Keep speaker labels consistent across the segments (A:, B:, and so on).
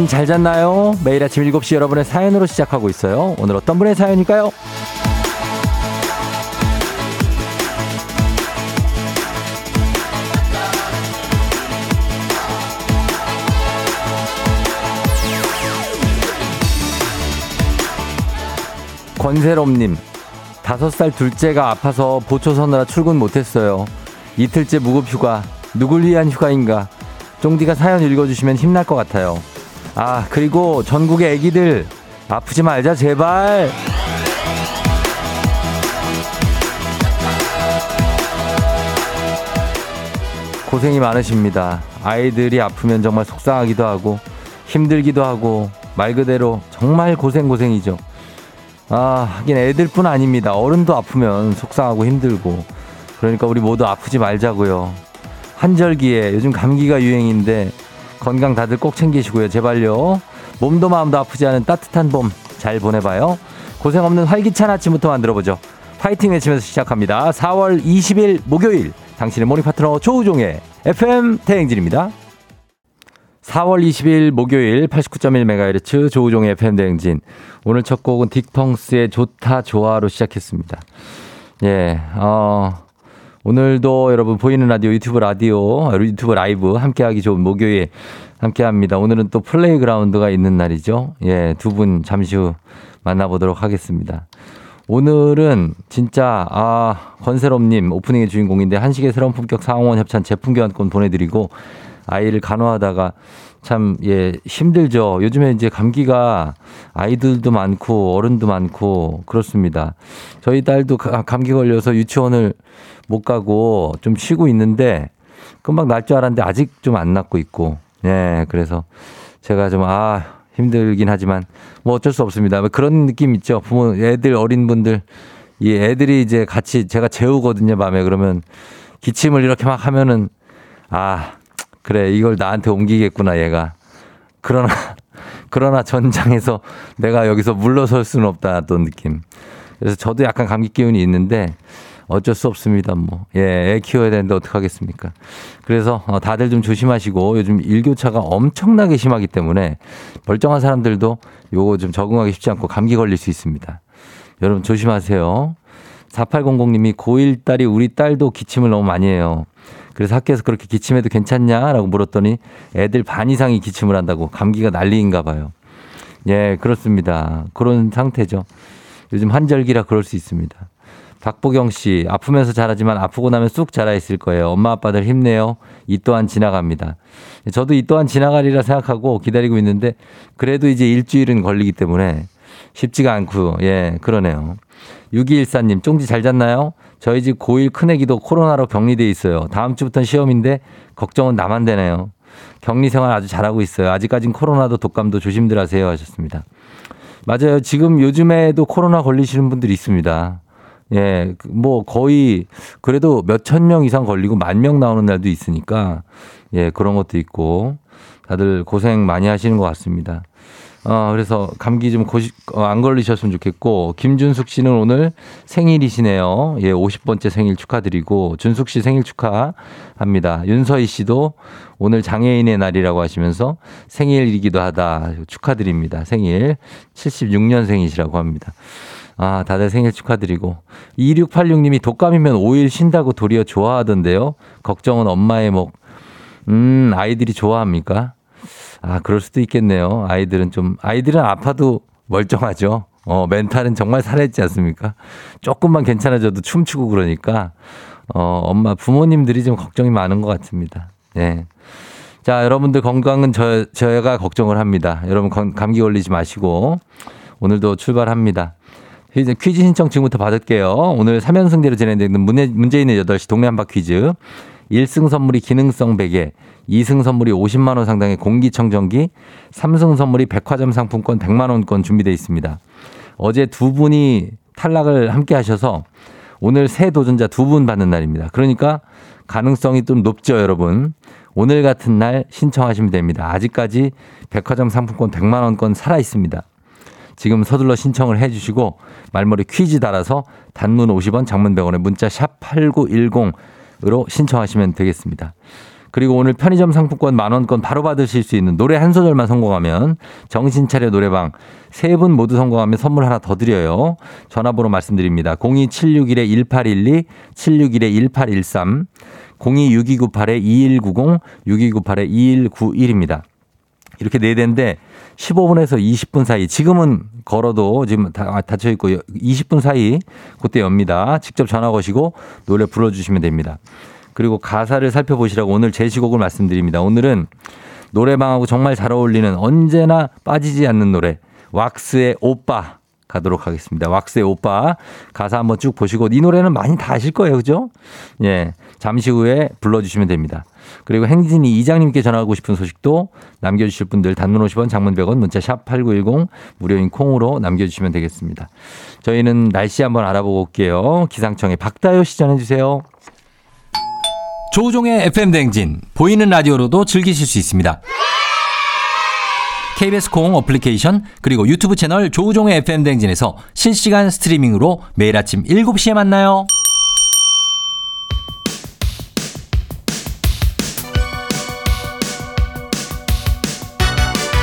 A: 여러분 잘 잤나요? 매일 아침 7시 여러분의 사연으로 시작하고 있어요. 오늘 어떤 분의 사연일까요? 권세롬님, 다섯 살 둘째가 아파서 보초 서느라 출근 못했어요. 이틀째 무급 휴가, 누굴 위한 휴가인가? 쫑디가 사연 읽어주시면 힘날 것 같아요. 아, 그리고 전국의 애기들, 아프지 말자, 제발! 고생이 많으십니다. 아이들이 아프면 정말 속상하기도 하고, 힘들기도 하고, 말 그대로 정말 고생고생이죠. 아, 하긴 애들뿐 아닙니다. 어른도 아프면 속상하고 힘들고. 그러니까 우리 모두 아프지 말자고요. 환절기에 요즘 감기가 유행인데 건강 다들 꼭 챙기시고요. 제발요. 몸도 마음도 아프지 않은 따뜻한 봄 잘 보내봐요. 고생 없는 활기찬 아침부터 만들어보죠. 파이팅 외치면서 시작합니다. 4월 20일 목요일 당신의 모닝 파트너 조우종의 FM 대행진입니다. 4월 20일 목요일 89.1MHz 조우종의 FM 대행진. 오늘 첫 곡은 딕펑스의 좋다 좋아로 시작했습니다. 예, 어, 오늘도 여러분 보이는 라디오, 유튜브 라디오, 유튜브 라이브 함께하기 좋은 목요일 함께합니다. 오늘은 또 플레이그라운드가 있는 날이죠. 예, 두 분 잠시 후 만나보도록 하겠습니다. 오늘은 진짜 아 권세롬님 오프닝의 주인공인데 한식의 새로운 품격 사홍원 협찬 제품 교환권 보내드리고 아이를 간호하다가 참, 예, 힘들죠. 요즘에 이제 감기가 아이들도 많고 어른도 많고 그렇습니다. 저희 딸도 감기 걸려서 유치원을 못 가고 좀 쉬고 있는데 금방 날 줄 알았는데 아직 좀 안 낫고 있고. 예, 그래서 제가 좀, 아, 힘들긴 하지만 뭐 어쩔 수 없습니다. 그런 느낌 있죠. 부모, 애들, 어린 분들. 이 애들이 이제 같이 제가 재우거든요, 밤에. 그러면 기침을 이렇게 막 하면은 아, 그래, 이걸 나한테 옮기겠구나, 얘가. 그러나, 그러나 전장에서 내가 여기서 물러설 수는 없다, 또 느낌. 그래서 저도 약간 감기 기운이 있는데 어쩔 수 없습니다, 뭐. 예, 애 키워야 되는데 어떡하겠습니까. 그래서 어, 다들 좀 조심하시고 요즘 일교차가 엄청나게 심하기 때문에 멀쩡한 사람들도 요거 좀 적응하기 쉽지 않고 감기 걸릴 수 있습니다. 여러분 조심하세요. 4800님이 고1 딸이 우리 딸도 기침을 너무 많이 해요. 그래서 학교에서 그렇게 기침해도 괜찮냐 라고 물었더니 애들 반 이상이 기침을 한다고 감기가 난리인가 봐요. 예, 그렇습니다. 그런 상태죠. 요즘 한절기라 그럴 수 있습니다. 박보경 씨, 아프면서 자라지만 아프고 나면 쑥 자라 있을 거예요. 엄마 아빠들 힘내요. 이 또한 지나갑니다. 저도 이 또한 지나가리라 생각하고 기다리고 있는데 그래도 이제 일주일은 걸리기 때문에 쉽지가 않고, 예, 그러네요. 6214님, 쫑지 잘 잤나요? 저희 집 고1 큰애기도 코로나로 격리돼 있어요. 다음 주부터는 시험인데 걱정은 나만 되네요. 격리 생활 아주 잘하고 있어요. 아직까진 코로나도 독감도 조심들 하세요 하셨습니다. 맞아요. 지금 요즘에도 코로나 걸리시는 분들이 있습니다. 예, 뭐 거의 그래도 몇 천 명 이상 걸리고 만 명 나오는 날도 있으니까 예, 그런 것도 있고 다들 고생 많이 하시는 것 같습니다. 어, 그래서 감기 좀 고시, 어, 안 걸리셨으면 좋겠고, 김준숙 씨는 오늘 생일이시네요. 예, 50번째 생일 축하드리고, 준숙 씨 생일 축하합니다. 윤서희 씨도 오늘 장애인의 날이라고 하시면서 생일이기도 하다. 축하드립니다. 생일. 76년생이시라고 합니다. 아, 다들 생일 축하드리고. 2686님이 독감이면 5일 쉰다고 도리어 좋아하던데요. 걱정은 엄마의 목. 음, 아이들이 좋아합니까? 아, 그럴 수도 있겠네요. 아이들은 좀, 아이들은 아파도 멀쩡하죠. 어, 멘탈은 정말 살아있지 않습니까? 조금만 괜찮아져도 춤추고 그러니까, 어, 엄마, 부모님들이 좀 걱정이 많은 것 같습니다. 예. 자, 여러분들 건강은 저, 저희가 걱정을 합니다. 여러분 감기 걸리지 마시고, 오늘도 출발합니다. 이제 퀴즈 신청 지금부터 받을게요. 오늘 3연승대로 진행되는 있는 8시 동네 한바 퀴즈. 1승 선물이 기능성 베개, 2승 선물이 50만 원 상당의 공기청정기, 3승 선물이 백화점 상품권 100만 원권 준비되어 있습니다. 어제 두 분이 탈락을 함께 하셔서 오늘 새 도전자 두 분 받는 날입니다. 그러니까 가능성이 좀 높죠, 여러분. 오늘 같은 날 신청하시면 됩니다. 아직까지 백화점 상품권 100만 원권 살아 있습니다. 지금 서둘러 신청을 해 주시고 말머리 퀴즈 달아서 단문 50원, 장문 100원에 문자 샵 8910으로 신청하시면 되겠습니다. 그리고 오늘 편의점 상품권 만원권 바로 받으실 수 있는 노래 한 소절만 성공하면 정신차려 노래방 세 분 모두 성공하면 선물 하나 더 드려요. 전화번호 말씀드립니다. 02761-1812, 761-1813, 026298-2190, 6298-2191입니다. 이렇게 네 대인데 15분에서 20분 사이 지금은 걸어도 지금 다 닫혀 있고 20분 사이 그때 엽니다. 직접 전화 거시고 노래 불러주시면 됩니다. 그리고 가사를 살펴보시라고 오늘 제시곡을 말씀드립니다. 오늘은 노래방하고 정말 잘 어울리는 언제나 빠지지 않는 노래 왁스의 오빠 가도록 하겠습니다. 왁스의 오빠 가사 한번 쭉 보시고 이 노래는 많이 다 아실 거예요. 그죠? 예. 잠시 후에 불러주시면 됩니다. 그리고 행진이 이장님께 전하고 싶은 소식도 남겨주실 분들 단문 50원 장문 100원 문자 샵 8910 무료인 콩으로 남겨주시면 되겠습니다. 저희는 날씨 한번 알아보고 올게요. 기상청에 박다요 시 전해주세요. 조우종의 FM 댕진 보이는 라디오로도 즐기실 수 있습니다. KBS 콩 어플리케이션 그리고 유튜브 채널 조우종의 FM 댕진에서 실시간 스트리밍으로 매일 아침 7시에 만나요.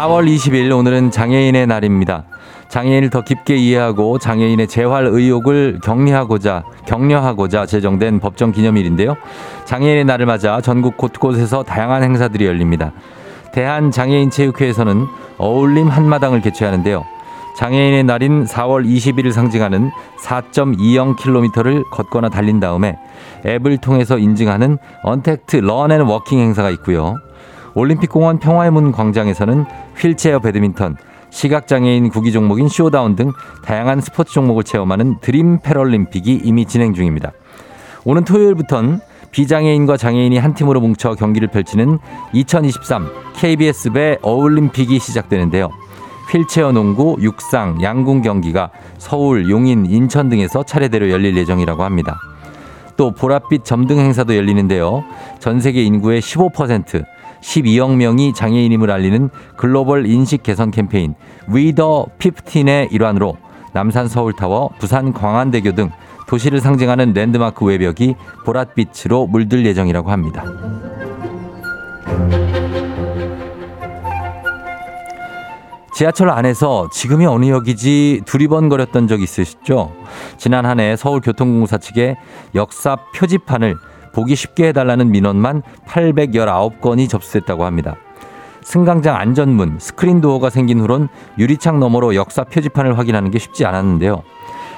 A: 4월 20일 오늘은 장애인의 날입니다. 장애인을 더 깊게 이해하고 장애인의 재활 의욕을 격려하고자 격려하고자 제정된 법정 기념일인데요. 장애인의 날을 맞아 전국 곳곳에서 다양한 행사들이 열립니다. 대한장애인체육회에서는 어울림 한마당을 개최하는데요. 장애인의 날인 4월 20일을 상징하는 4.20km를 걷거나 달린 다음에 앱을 통해서 인증하는 untact run and walking 행사가 있고요. 올림픽공원 평화의 문 광장에서는 휠체어 배드민턴, 시각장애인 구기 종목인 쇼다운 등 다양한 스포츠 종목을 체험하는 드림 패럴림픽이 이미 진행 중입니다. 오는 토요일부터는 비장애인과 장애인이 한 팀으로 뭉쳐 경기를 펼치는 2023 KBS 배 어울림픽이 시작되는데요. 휠체어 농구, 육상, 양궁 경기가 서울, 용인, 인천 등에서 차례대로 열릴 예정이라고 합니다. 또 보랏빛 점등 행사도 열리는데요. 전 세계 인구의 15% 12억 명이 장애인임을 알리는 글로벌 인식 개선 캠페인 위더 15의 일환으로 남산 서울타워, 부산 광안대교 등 도시를 상징하는 랜드마크 외벽이 보랏빛으로 물들 예정이라고 합니다. 지하철 안에서 지금이 어느 역이지 두리번거렸던 적 있으시죠? 지난 한 해 서울교통공사 측에 역사 표지판을 보기 쉽게 해달라는 민원만 819건이 접수됐다고 합니다. 승강장 안전문, 스크린 도어가 생긴 후론 유리창 너머로 역사 표지판을 확인하는 게 쉽지 않았는데요.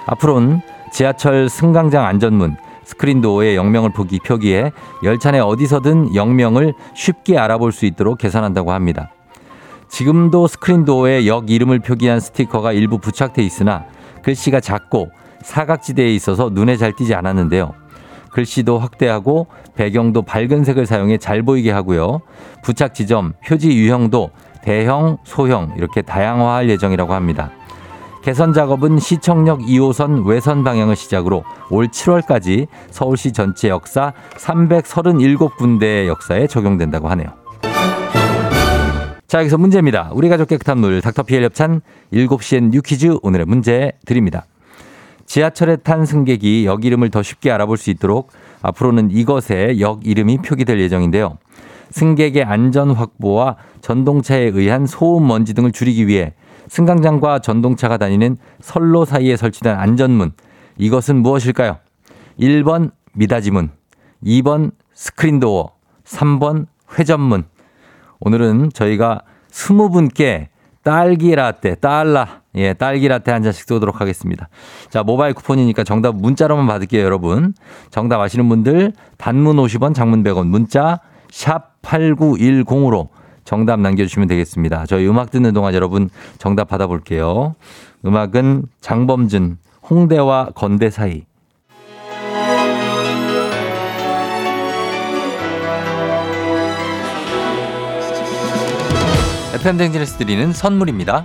A: 앞으로는 지하철 승강장 안전문, 스크린 도어의 역명을 보기 편하게 열차 내 어디서든 역명을 쉽게 알아볼 수 있도록 개선한다고 합니다. 지금도 스크린 도어에 역 이름을 표기한 스티커가 일부 부착돼 있으나 글씨가 작고 사각지대에 있어서 눈에 잘 띄지 않았는데요. 글씨도 확대하고 배경도 밝은 색을 사용해 잘 보이게 하고요. 부착 지점, 표지 유형도 대형, 소형 이렇게 다양화할 예정이라고 합니다. 개선 작업은 시청역 2호선 외선 방향을 시작으로 올 7월까지 서울시 전체 역사 337군데의 역사에 적용된다고 하네요. 자, 여기서 문제입니다. 우리 가족 깨끗한 물 닥터피엘 협찬 7시엔 뉴퀴즈 오늘의 문제 드립니다. 지하철에 탄 승객이 역 이름을 더 쉽게 알아볼 수 있도록 앞으로는 이것에 역 이름이 표기될 예정인데요. 승객의 안전 확보와 전동차에 의한 소음 먼지 등을 줄이기 위해 승강장과 전동차가 다니는 선로 사이에 설치된 안전문. 이것은 무엇일까요? 1번 미닫이문, 2번 스크린도어, 3번 회전문. 오늘은 저희가 20분께 딸기 라떼, 딸라, 예, 딸기 라떼 한 잔씩 쏘도록 하겠습니다. 자, 모바일 쿠폰이니까 정답 문자로만 받을게요, 여러분. 정답 아시는 분들 단문 50원, 장문 100원, 문자 샵 8910으로 정답 남겨주시면 되겠습니다. 저희 음악 듣는 동안 여러분 정답 받아볼게요. 음악은 장범준, 홍대와 건대 사이. FM대행진에서 드리는 선물입니다.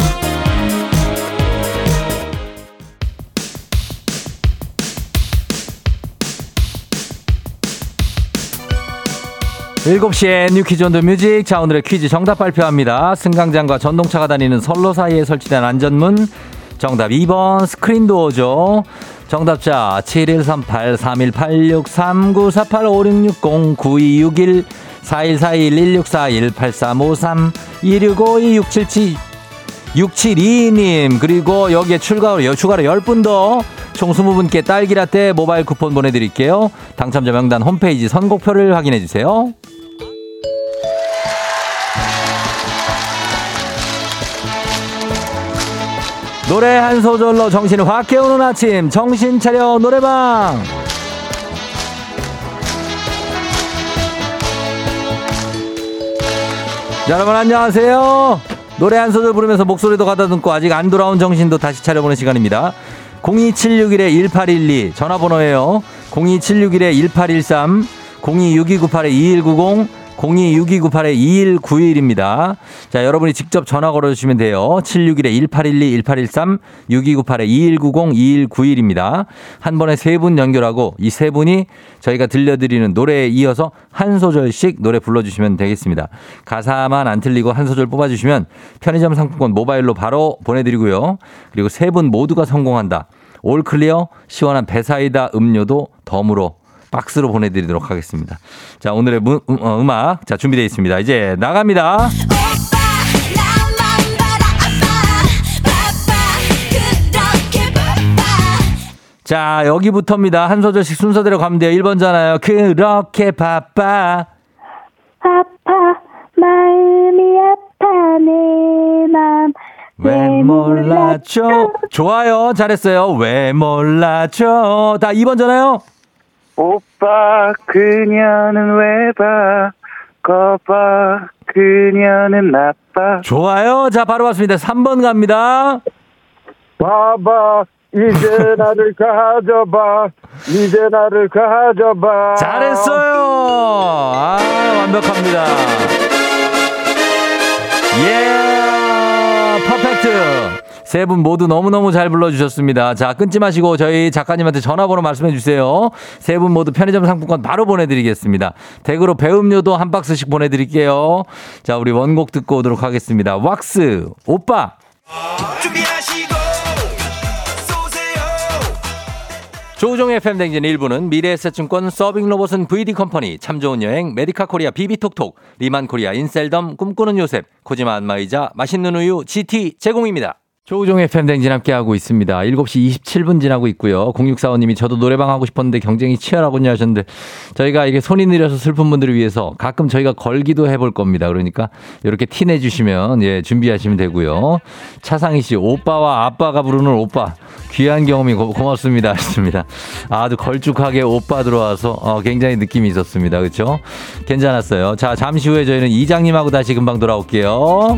A: 일곱 시에 New Quiz on the Music. 자, 오늘의 퀴즈 정답 발표합니다. 승강장과 전동차가 다니는 선로 사이에 설치된 안전문. 정답 2번 스크린도어죠. 정답자 7138-3186-3948-5660-9261 4141-1641-8353-2652-677 6722님 그리고 여기에 추가로, 추가로 10분 더 총 20분께 딸기라떼 모바일 쿠폰 보내드릴게요. 당첨자 명단 홈페이지 선곡표를 확인해주세요. 노래 한 소절로 정신을 확 깨우는 아침 정신 차려 노래방. 여러분 안녕하세요. 노래 한 소절 부르면서 목소리도 가다듬고 아직 안 돌아온 정신도 다시 차려보는 시간입니다. 02761-1812 전화번호예요. 02761-1813 026298-2190 026298-2191입니다. 자, 여러분이 직접 전화 걸어주시면 돼요. 761-1812-1813, 6298-2190, 2191입니다. 한 번에 세 분 연결하고 이 세 분이 저희가 들려드리는 노래에 이어서 한 소절씩 노래 불러주시면 되겠습니다. 가사만 안 틀리고 한 소절 뽑아주시면 편의점 상품권 모바일로 바로 보내드리고요. 그리고 세 분 모두가 성공한다. 올 클리어 시원한 배사이다 음료도 덤으로 박스로 보내드리도록 하겠습니다. 자, 오늘의 무, 음, 어, 음악. 자, 준비되어 있습니다. 이제 나갑니다. 자, 여기부터입니다. 한 소절씩 순서대로 가면 돼요. 1번잖아요. 그렇게 바빠.
B: 아파, 마음이 아파, 내 맘.
A: 왜 몰라줘? 좋아요. 잘했어요. 왜 몰라줘? 다 2번잖아요.
C: 오빠 그녀는 왜 봐? 거봐 그녀는 나빠.
A: 좋아요. 자, 바로 왔습니다. 3번 갑니다.
C: 봐봐 이제 나를 가져봐 이제 나를 가져봐.
A: 잘했어요. 아, 완벽합니다. 예, 퍼펙트. 세 분 모두 너무너무 잘 불러주셨습니다. 자, 끊지 마시고 저희 작가님한테 전화번호 말씀해 주세요. 세 분 모두 편의점 상품권 바로 보내드리겠습니다. 댁으로 배음료도 한 박스씩 보내드릴게요. 자, 우리 원곡 듣고 오도록 하겠습니다. 왁스, 오빠. 조우종의 FM댕진 1부는 미래에셋증권 서빙로봇은 VD컴퍼니 참 좋은 여행 메디카 코리아 비비톡톡 리만 코리아 인셀덤 꿈꾸는 요셉 코지마 안마의자 맛있는 우유 GT 제공입니다. 조우종의 FM댕진 함께하고 있습니다. 7시 27분 지나고 있고요. 0645님이 저도 노래방 하고 싶었는데 경쟁이 치열하군요 하셨는데 저희가 이게 손이 느려서 슬픈 분들을 위해서 가끔 저희가 걸기도 해볼 겁니다. 그러니까 이렇게 티 내주시면 예, 준비하시면 되고요. 차상희 씨, 오빠와 아빠가 부르는 오빠. 귀한 경험이 고, 고맙습니다. 하셨습니다. 아주 걸쭉하게 오빠 들어와서 어, 굉장히 느낌이 있었습니다. 그렇죠? 괜찮았어요. 자, 잠시 후에 저희는 이장님하고 다시 금방 돌아올게요.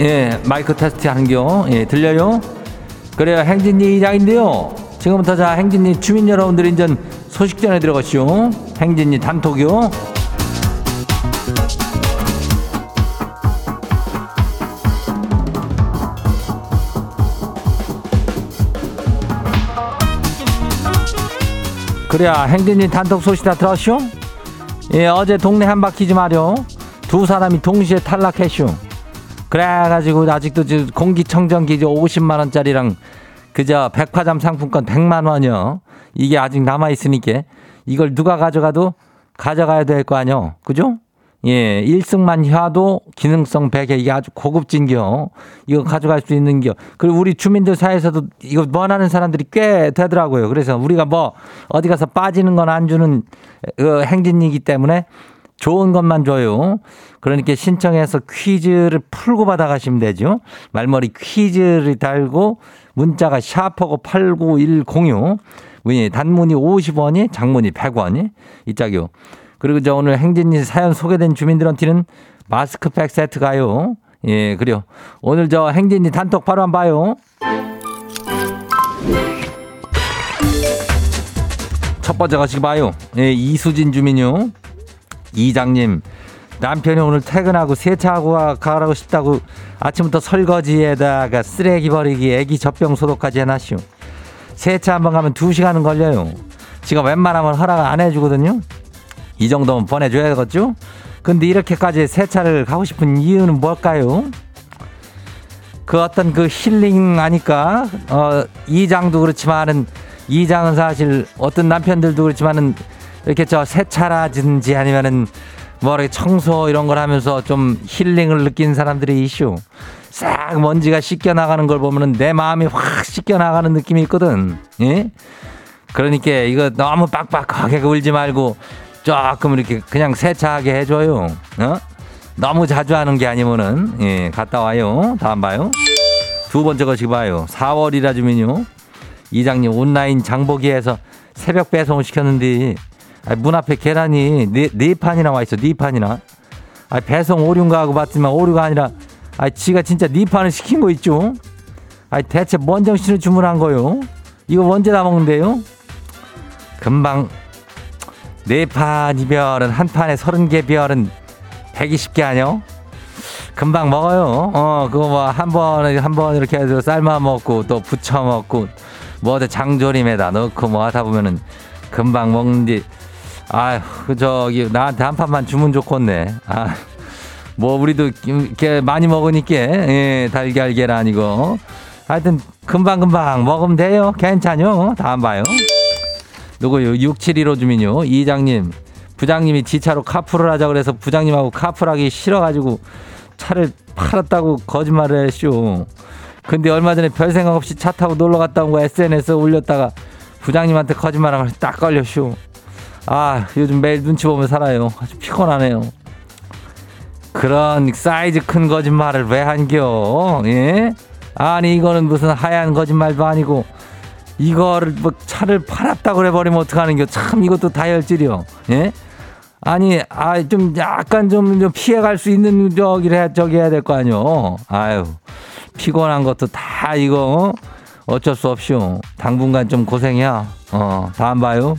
A: 예, 마이크 테스트 하는겨. 예, 들려요? 그래요, 행진이 이장인데요. 지금부터 자, 행진이 주민 여러분들 인전 소식 전해 들어가시오. 행진이 단톡이요. 그래야 행진이 단톡 소식 다 들었쇼? 예, 어제 동네 한 바퀴 좀 하려. 두 사람이 동시에 탈락했쇼. 그래가지고 아직도 저 공기청정기 50만 원짜리랑 그저 백화점 상품권 100만 원이요. 이게 아직 남아 있으니까 이걸 누가 가져가도 가져가야 될 거 아니요. 그죠? 예, 1승만 해도 기능성 베개 이게 아주 고급진겨. 이거 가져갈 수 있는겨. 그리고 우리 주민들 사이에서도 이거 원하는 사람들이 꽤 되더라고요. 그래서 우리가 뭐 어디 가서 빠지는 건 안 주는 그 행진이기 때문에 좋은 것만 줘요. 그러니까 신청해서 퀴즈를 풀고 받아가시면 되죠. 말머리 퀴즈를 달고 문자가 샤퍼고 89106. 문이 단문이 50원이 장문이 100원이 이 짝이요. 그리고 저 오늘 행진이 사연 소개된 주민들한테는 마스크팩 세트 가요. 예, 그래요. 오늘 저 행진이 단톡 바로 한번 봐요. 첫 번째 가시기 봐요. 예, 이수진 주민요. 이장님, 남편이 오늘 퇴근하고 세차하고 가- 가라고 싶다고 아침부터 설거지에다가 쓰레기 버리기, 애기 젖병 소독까지 해놨슈. 세차 한번 가면 두 시간은 걸려요. 지가 웬만하면 허락 안 해주거든요. 이 정도면 보내줘야겠죠? 근데 이렇게까지 세차를 가고 싶은 이유는 뭘까요? 그 어떤 그 힐링 아니까 어 이장도 그렇지만은 이장은 사실 어떤 남편들도 그렇지만은 이렇게 저 세차라든지 아니면은 뭐 이렇게 청소 이런 걸 하면서 좀 힐링을 느낀 사람들이 이슈 싹 먼지가 씻겨 나가는 걸 보면은 내 마음이 확 씻겨 나가는 느낌이 있거든. 예? 그러니까 이거 너무 빡빡하게 울지 말고 조금 이렇게 그냥 세차하게 해줘요. 어? 너무 자주 하는 게 아니면은 예 갔다 와요. 다음 봐요. 두 번째 거 지금 봐요. 4월이라 주면요. 이장님 온라인 장보기에서 새벽 배송을 시켰는데 아, 문 앞에 계란이 네, 네 판이나 와 있어. 네 판이나. 아, 배송 오류인가 하고 봤지만 오류가 아니라 아, 지가 진짜 네 판을 시킨 거 있죠. 아, 대체 뭔 정신을 주문한 거요? 이거 언제 다 먹는데요? 금방 네 판 이별은 한 판에 서른 개 별은 120개 아니요? 금방 먹어요. 어, 그거 뭐 한 번에 한번 이렇게 해서 삶아 먹고 또 부쳐 먹고 뭐 어디 장조림에다 넣고 뭐 하다 보면은 금방 먹는디 아휴 그 저기 나한테 한 판만 주면 좋겠네. 아. 뭐 우리도 이렇게 많이 먹으니까 예, 달걀 계란 이거 하여튼 금방 금방 먹으면 돼요. 괜찮요. 다음 봐요. 누구요? 6715 주민요. 이장님. 부장님이 지차로 카풀을 하자 그래서 부장님하고 카풀하기 싫어가지고 차를 팔았다고 거짓말을 했쇼. 근데 얼마 전에 별 생각 없이 차 타고 놀러 갔다 온 거 SNS에 올렸다가 부장님한테 거짓말한 걸딱 걸렸쇼. 아, 요즘 매일 눈치 보면 살아요. 아주 피곤하네요. 그런 사이즈 큰 거짓말을 왜 한겨? 예? 아니, 이거는 무슨 하얀 거짓말도 아니고 이거를 뭐 차를 팔았다고 그래버리면 어떡하는겨? 참 이것도 다혈질이요. 예? 아니, 아, 좀 약간 좀, 좀 피해갈 수 있는 저기를 해, 저기 해야 될 거 아니요. 아유, 피곤한 것도 다 이거, 어? 어쩔 수 없쇼. 당분간 좀 고생이야. 어, 다음 봐요.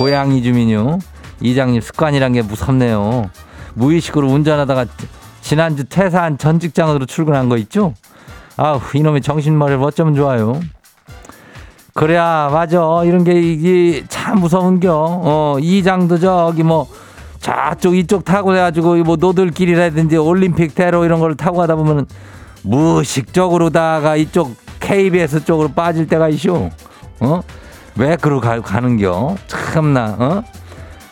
A: 고양이 주민요. 이장님 습관이란 게 무섭네요. 무의식으로 운전하다가 지난주 퇴사한 전 직장으로 출근한 거 있죠? 아우, 이놈의 정신머리를 어쩌면 좋아요. 그래야, 맞아. 이런 게 이게 참 무서운겨. 어, 이장도 저기 뭐, 저쪽 이쪽 타고 해가지고 뭐 노들길이라든지 올림픽 대로 이런 걸 타고 가다 보면은 무의식적으로다가 이쪽 KBS 쪽으로 빠질 때가 있쇼. 어? 왜 그러고 가, 가는겨? 참나, 어?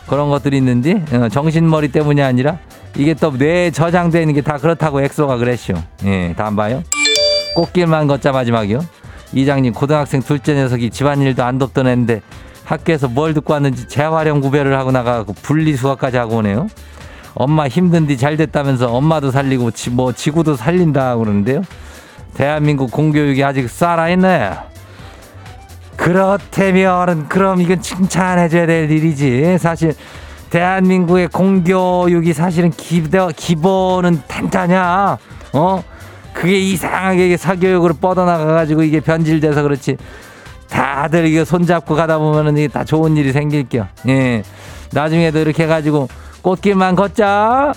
A: 그런 것들이 있는지, 어, 정신머리 때문이 아니라 이게 또 뇌에 저장되어 있는 게 다 그렇다고 엑소가 그랬쇼. 예, 다음 봐요. 꽃길만 걷자 마지막이요. 이장님, 고등학생 둘째 녀석이 집안일도 안 돕던 애인데 학교에서 뭘 듣고 왔는지 재활용 구별을 하고 나가고 분리수거까지 하고 오네요. 엄마 힘든 뒤잘 됐다면서 엄마도 살리고 지, 뭐 지구도 살린다 그러는데요. 대한민국 공교육이 아직 살아있네. 그렇다면 그럼 이건 칭찬해줘야 될 일이지. 사실 대한민국의 공교육이 사실은 기대, 기본은 탄탄냐. 어? 그게 이상하게 이게 사교육으로 뻗어나가가지고 이게 변질돼서 그렇지. 다들 이거 손잡고 가다 보면은 이게 다 좋은 일이 생길게요. 예. 나중에도 이렇게 해가지고 꽃길만 걷자.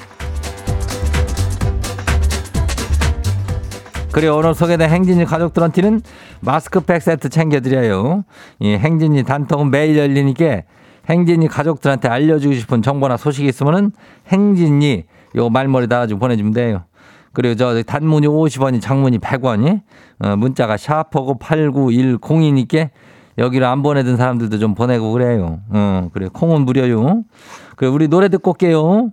A: 그래 오늘 소개된 행진이 가족들한테는 마스크팩 세트 챙겨드려요. 이 행진이 단통은 매일 열리니까 행진이 가족들한테 알려주고 싶은 정보나 소식이 있으면은 행진이 요 말머리 달아주고 보내주면 돼요. 그리고 저 단문이 50원이 장문이 100원이 어, 문자가 샤퍼고 8910이니까 여기로 안 보내던 사람들도 좀 보내고 그래요. 어, 그래 콩은 무료요. 그래 우리 노래 듣고 올게요.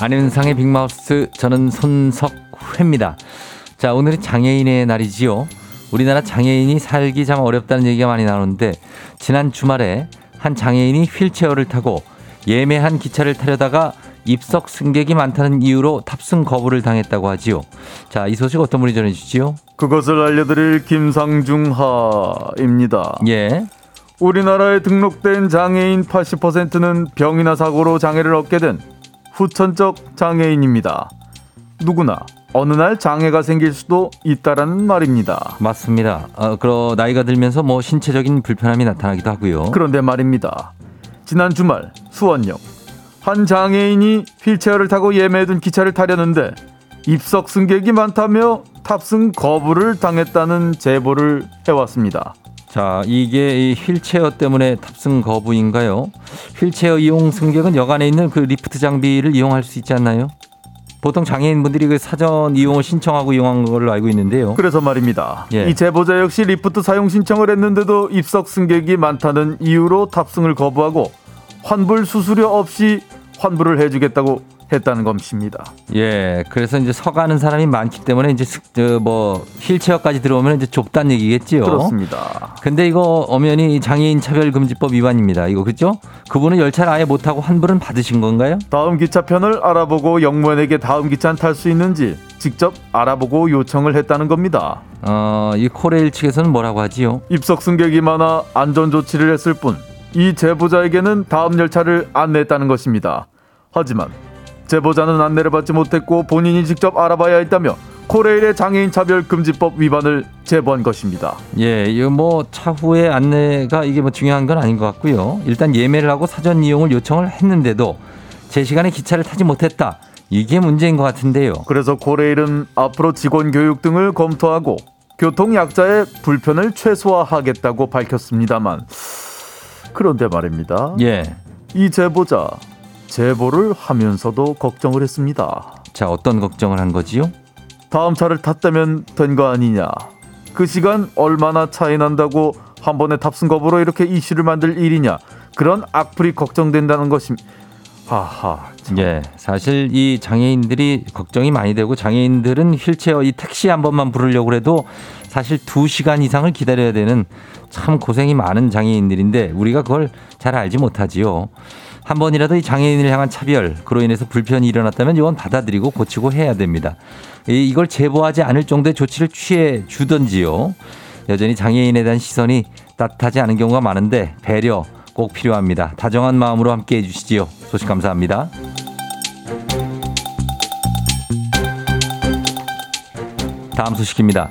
A: 안윤상의 빅마우스 저는 손석회입니다. 자 오늘은 장애인의 날이지요. 우리나라 장애인이 살기 참 어렵다는 얘기가 많이 나오는데 지난 주말에 한 장애인이 휠체어를 타고 예매한 기차를 타려다가 입석 승객이 많다는 이유로 탑승 거부를 당했다고 하지요. 자 이 소식 어떤 분이 전해주시지요?
C: 그것을 알려드릴 김상중하입니다.
A: 예.
C: 우리나라에 등록된 장애인 80%는 병이나 사고로 장애를 얻게 된 후천적 장애인입니다. 누구나 어느 날 장애가 생길 수도 있다라는 말입니다.
A: 맞습니다. 어, 그러 나이가 들면서 뭐 신체적인 불편함이 나타나기도 하고요.
C: 그런데 말입니다. 지난 주말 수원역 한 장애인이 휠체어를 타고 예매해둔 기차를 타려는데 입석 승객이 많다며 탑승 거부를 당했다는 제보를 해왔습니다.
A: 자, 이게 이 휠체어 때문에 탑승 거부인가요? 휠체어 이용 승객은 여간에 있는 그 리프트 장비를 이용할 수 있지 않나요? 보통 장애인분들이 그 사전 이용을 신청하고 이용한 걸로 알고 있는데요.
C: 그래서 말입니다.
A: 예.
C: 이 제보자 역시 리프트 사용 신청을 했는데도 입석 승객이 많다는 이유로 탑승을 거부하고 환불 수수료 없이 환불을 해주겠다고 했다는 것입니다.
A: 예, 그래서 이제 서가는 사람이 많기 때문에 이제 스- 저뭐 휠체어까지 들어오면 이제 좁다는 얘기겠지요.
C: 그렇습니다.
A: 근데 이거 엄연히 장애인 차별 금지법 위반입니다. 이거 그죠? 그분은 열차를 아예 못 타고 환불은 받으신 건가요?
C: 다음 기차편을 알아보고 역무원에게 다음 기차는 탈 수 있는지 직접 알아보고 요청을 했다는 겁니다.
A: 어, 이 코레일 측에서는 뭐라고 하지요?
C: 입석 승객이 많아 안전 조치를 했을 뿐 이 제보자에게는 다음 열차를 안내했다는 것입니다. 하지만 제보자는 안내를 받지 못했고 본인이 직접 알아봐야 했다며 코레일의 장애인 차별 금지법 위반을 제보한 것입니다.
A: 예, 이거 뭐 차후에 안내가 이게 뭐 중요한 건 아닌 것 같고요. 일단 예매를 하고 사전 이용을 요청을 했는데도 제 시간에 기차를 타지 못했다. 이게 문제인 것 같은데요.
C: 그래서 코레일은 앞으로 직원 교육 등을 검토하고 교통 약자의 불편을 최소화하겠다고 밝혔습니다만 그런데 말입니다.
A: 예.
C: 이 제보자 제보를 하면서도 걱정을 했습니다.
A: 자, 어떤 걱정을 한 거지요?
C: 다음 차를 탔다면 된 거 아니냐. 그 시간 얼마나 차이 난다고 한 번에 탑승 거부로 이렇게 이슈를 만들 일이냐 그런 악플이 걱정된다는 것임. 하하. 참.
A: 예, 사실 이 장애인들이 걱정이 많이 되고 장애인들은 휠체어 이 택시 한 번만 부르려고 해도 사실 두 시간 이상을 기다려야 되는 참 고생이 많은 장애인들인데 우리가 그걸 잘 알지 못하지요. 한 번이라도 이 장애인을 향한 차별, 그로 인해서 불편이 일어났다면 이건 받아들이고 고치고 해야 됩니다. 이- 이걸 제보하지 않을 정도의 조치를 취해 주던지요. 여전히 장애인에 대한 시선이 따뜻하지 않은 경우가 많은데 배려 꼭 필요합니다. 다정한 마음으로 함께 해주시지요. 소식 감사합니다. 다음 소식입니다.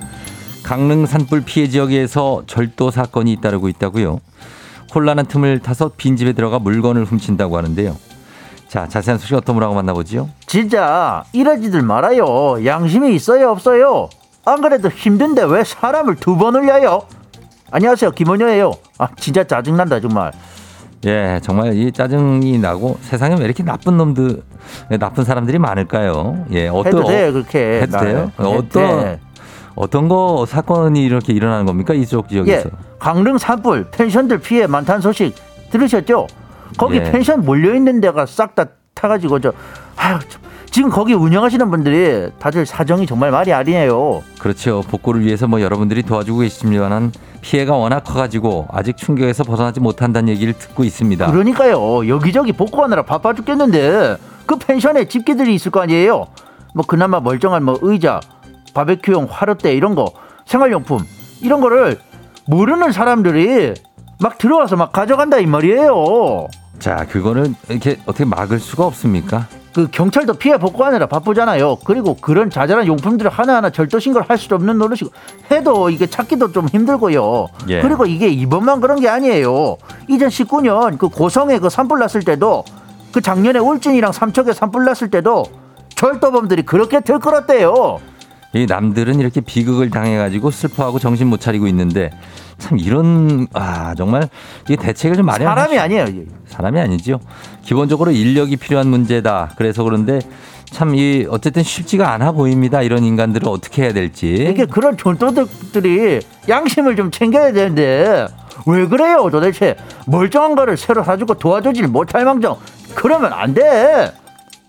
A: 강릉 산불 피해 지역에서 절도 사건이 잇따르고 있다고요. 혼란한 틈을 타서 빈집에 들어가 물건을 훔친다고 하는데요. 자, 자세한 소식 어떤 분하고 만나보지요?
D: 진짜 이러지들 말아요. 양심이 있어요, 없어요? 안 그래도 힘든데 왜 사람을 두 번 울려요? 안녕하세요, 김원효예요. 아, 진짜 짜증난다, 정말.
A: 예, 정말 이 짜증이 나고 세상에 왜 이렇게 나쁜 놈들, 나쁜 사람들이 많을까요? 예, 어떤
D: 해도 돼, 그렇게.
A: 해도 돼요?
D: 나는. 해도
A: 어떤
D: 돼.
A: 어떤 거 사건이 이렇게 일어나는 겁니까? 이쪽
D: 예,
A: 지역에서?
D: 강릉 산불 펜션들 피해 많다는 소식 들으셨죠? 거기
A: 예.
D: 펜션 몰려 있는 데가 싹 다 타가지고 저, 아유, 참, 지금 거기 운영하시는 분들이 다들 사정이 정말 말이 아니에요.
A: 그렇죠. 복구를 위해서 뭐 여러분들이 도와주고 계십니다만 피해가 워낙 커가지고 아직 충격에서 벗어나지 못한다는 얘기를 듣고 있습니다.
D: 그러니까요. 여기저기 복구하느라 바빠 죽겠는데 그 펜션에 집기들이 있을 거 아니에요. 뭐 그나마 멀쩡한 뭐 의자, 바베큐용 화롯대 이런 거, 생활용품 이런 거를 모르는 사람들이 막 들어와서 막 가져간다 이 말이에요.
A: 자, 그거는 이렇게 어떻게 막을 수가 없습니까?
D: 그 경찰도 피해 복구하느라 바쁘잖아요. 그리고 그런 자잘한 용품들을 하나하나 절도 신고를 할 수도 없는 노릇이고 해도 이게 찾기도 좀 힘들고요.
A: 예.
D: 그리고 이게 이번만 그런 게 아니에요. 이전 19년 그 고성에 그 산불 났을 때도 그 작년에 울진이랑 삼척에 산불 났을 때도 절도범들이 그렇게 들끓었대요.
A: 이 남들은 이렇게 비극을 당해가지고 슬퍼하고 정신 못 차리고 있는데 참 이런 아 정말 이게 대책을 좀 마련
D: 사람이 아니에요.
A: 사람이 아니지요. 기본적으로 인력이 필요한 문제다. 그래서 그런데 참 이 어쨌든 쉽지가 않아 보입니다. 이런 인간들을 어떻게 해야 될지.
D: 이게 그런 절도들이 양심을 좀 챙겨야 되는데 왜 그래요 도대체 멀쩡한 거를 새로 사주고 도와주질 못할 망정 그러면 안 돼.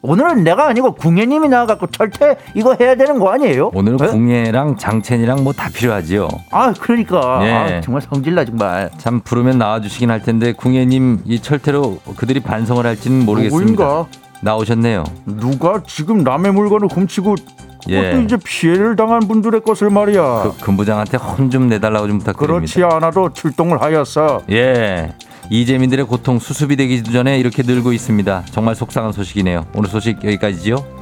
D: 오늘은 내가 아니고 궁예님이 나와갖고 철퇴 이거 해야 되는 거 아니에요?
A: 오늘은
D: 에?
A: 궁예랑 장첸이랑 뭐 다 필요하지요.
D: 아 그러니까
A: 예.
D: 아, 정말 성질나 정말
A: 참 부르면 나와주시긴 할 텐데 궁예님 이 철퇴로 그들이 반성을 할지는 모르겠습니다.
E: 누구인가?
A: 나오셨네요.
E: 누가 지금 남의 물건을 훔치고 그것도
A: 예.
E: 이제 피해를 당한 분들의 것을 말이야.
A: 그 금부장한테 혼좀 내달라고 좀 부탁드립니다.
E: 그렇지 않아도 출동을 하였어.
A: 예. 이재민들의 고통 수습이 되기 전에 이렇게 늘고 있습니다. 정말 속상한 소식이네요. 오늘 소식 여기까지지요.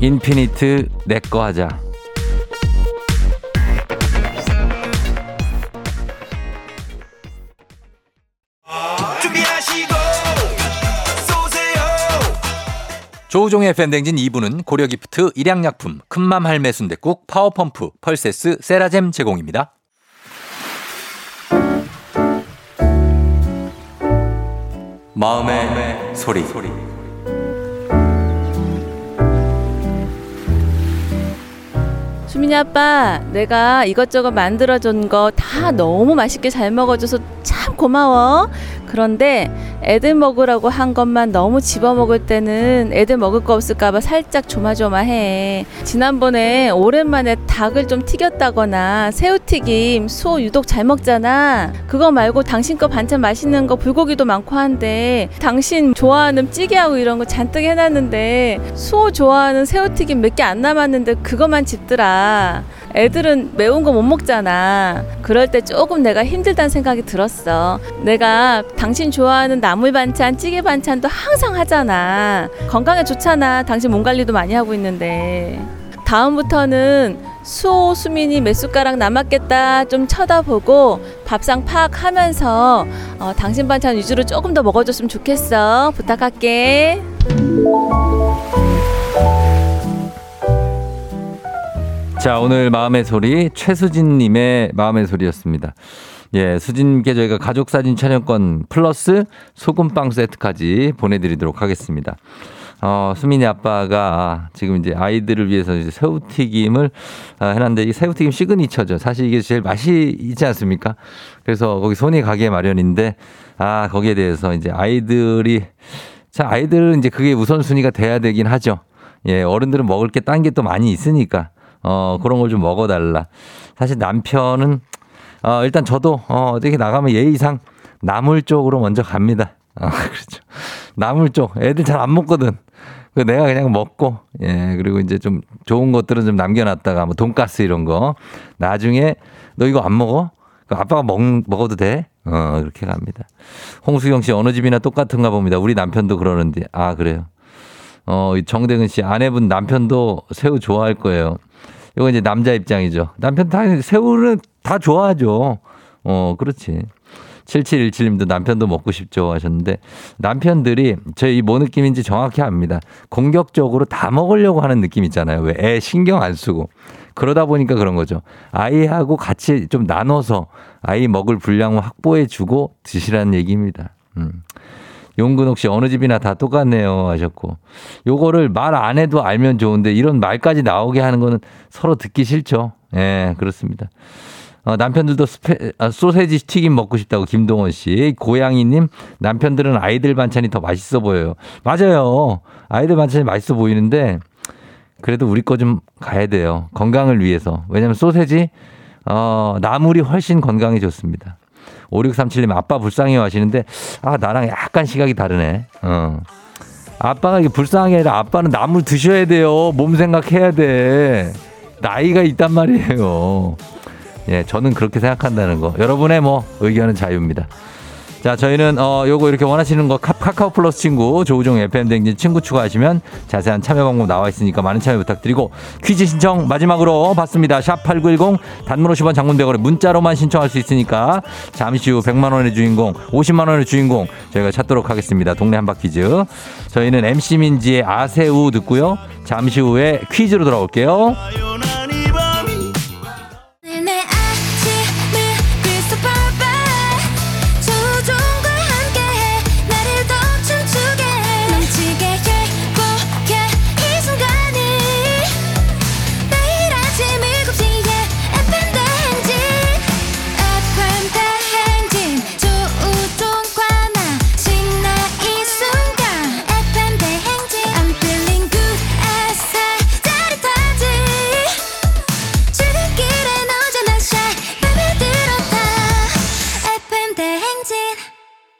A: 인피니트 내꺼 하자. 조우종의 FM댕진 2부는 고려기프트, 일양약품, 큰맘 할매 순댓국, 파워펌프, 펄세스, 세라젬 제공입니다. 마음의, 소리.
F: 수민이 아빠, 내가 이것저것 만들어준 거 다 너무 맛있게 잘 먹어줘서 참 고마워. 그런데 애들 먹으라고 한 것만 너무 집어 먹을 때는 애들 먹을 거 없을까봐 살짝 조마조마해. 지난번에 오랜만에 닭을 좀 튀겼다거나 새우튀김, 소 유독 잘 먹잖아. 그거 말고 당신 거 반찬 맛있는 거 불고기도 많고 한데 당신 좋아하는 찌개하고 이런 거 잔뜩 해놨는데 소 좋아하는 새우튀김 몇 개 안 남았는데 그것만 집더라. 애들은 매운 거 못 먹잖아. 그럴 때 조금 내가 힘들다는 생각이 들었어. 내가 당신 좋아하는 나물 반찬, 찌개 반찬도 항상 하잖아. 건강에 좋잖아. 당신 몸 관리도 많이 하고 있는데. 다음부터는 수호 수민이 몇 숟가락 남았겠다 좀 쳐다보고 밥상 팍 하면서 어, 당신 반찬 위주로 조금 더 먹어줬으면 좋겠어. 부탁할게.
A: 자, 오늘 마음의 소리 최수진님의 마음의 소리였습니다. 예, 수진께 저희가 가족 사진 촬영권 플러스 소금빵 세트까지 보내드리도록 하겠습니다. 어, 수민이 아빠가 지금 이제 아이들을 위해서 이제 새우튀김을 아, 해놨는데 이 새우튀김 시그니처죠. 사실 이게 제일 맛이 있지 않습니까? 그래서 거기 손이 가기에 마련인데 아, 거기에 대해서 이제 아이들이 자, 아이들은 이제 그게 우선순위가 돼야 되긴 하죠. 예, 어른들은 먹을 게 딴 게 또 많이 있으니까 어, 그런 걸 좀 먹어달라. 사실 남편은 어, 일단 저도 어, 어떻게 나가면 예의상 나물 쪽으로 먼저 갑니다. 아, 그렇죠. 나물 쪽. 애들 잘 안 먹거든. 그 내가 그냥 먹고, 예, 그리고 이제 좀 좋은 것들은 좀 남겨놨다가 뭐 돈가스 이런 거. 나중에 너 이거 안 먹어? 그 아빠가 먹, 먹어도 돼? 어, 그렇게 갑니다. 홍수경 씨 어느 집이나 똑같은가 봅니다. 우리 남편도 그러는데. 아, 그래요. 어, 이 정대근 씨 아내분 남편도 새우 좋아할 거예요. 이거 이제 남자 입장이죠. 남편 다 새우는 다 좋아하죠. 어, 그렇지. 7717님도 남편도 먹고 싶죠 하셨는데 남편들이 저희 뭐 느낌인지 정확히 압니다. 공격적으로 다 먹으려고 하는 느낌 있잖아요. 왜 애 신경 안 쓰고. 그러다 보니까 그런 거죠. 아이하고 같이 좀 나눠서 아이 먹을 분량을 확보해 주고 드시라는 얘기입니다. 음. 용근옥 씨 어느 집이나 다 똑같네요 하셨고 요거를 말 안 해도 알면 좋은데 이런 말까지 나오게 하는 거는 서로 듣기 싫죠. 예, 그렇습니다. 어, 남편들도 스페, 아, 소세지 튀김 먹고 싶다고 김동원 씨. 고양이님, 남편들은 아이들 반찬이 더 맛있어 보여요. 맞아요. 아이들 반찬이 맛있어 보이는데, 그래도 우리 거 좀 가야 돼요. 건강을 위해서. 왜냐면 소세지, 어, 나물이 훨씬 건강에 좋습니다. 5637님, 아빠 불쌍해 하시는데, 아, 나랑 약간 시각이 다르네. 어. 아빠가 이게 불쌍한 게 아니라 아빠는 나물 드셔야 돼요. 몸 생각해야 돼. 나이가 있단 말이에요. 예, 저는 그렇게 생각한다는 거. 여러분의 뭐 의견은 자유입니다. 자, 저희는 어 요거 이렇게 원하시는 거 카, 카카오 플러스 친구 조우종 FM 댕진 친구 추가하시면 자세한 참여 방법 나와 있으니까 많은 참여 부탁드리고 퀴즈 신청 마지막으로 받습니다. 샵 8910 단문 50원 장문 100원에 문자로만 신청할 수 있으니까 잠시 후 100만 원의 주인공, 50만 원의 주인공 저희가 찾도록 하겠습니다. 동네 한바 퀴즈. 저희는 MC 민지의 아세우 듣고요. 잠시 후에 퀴즈로 돌아올게요.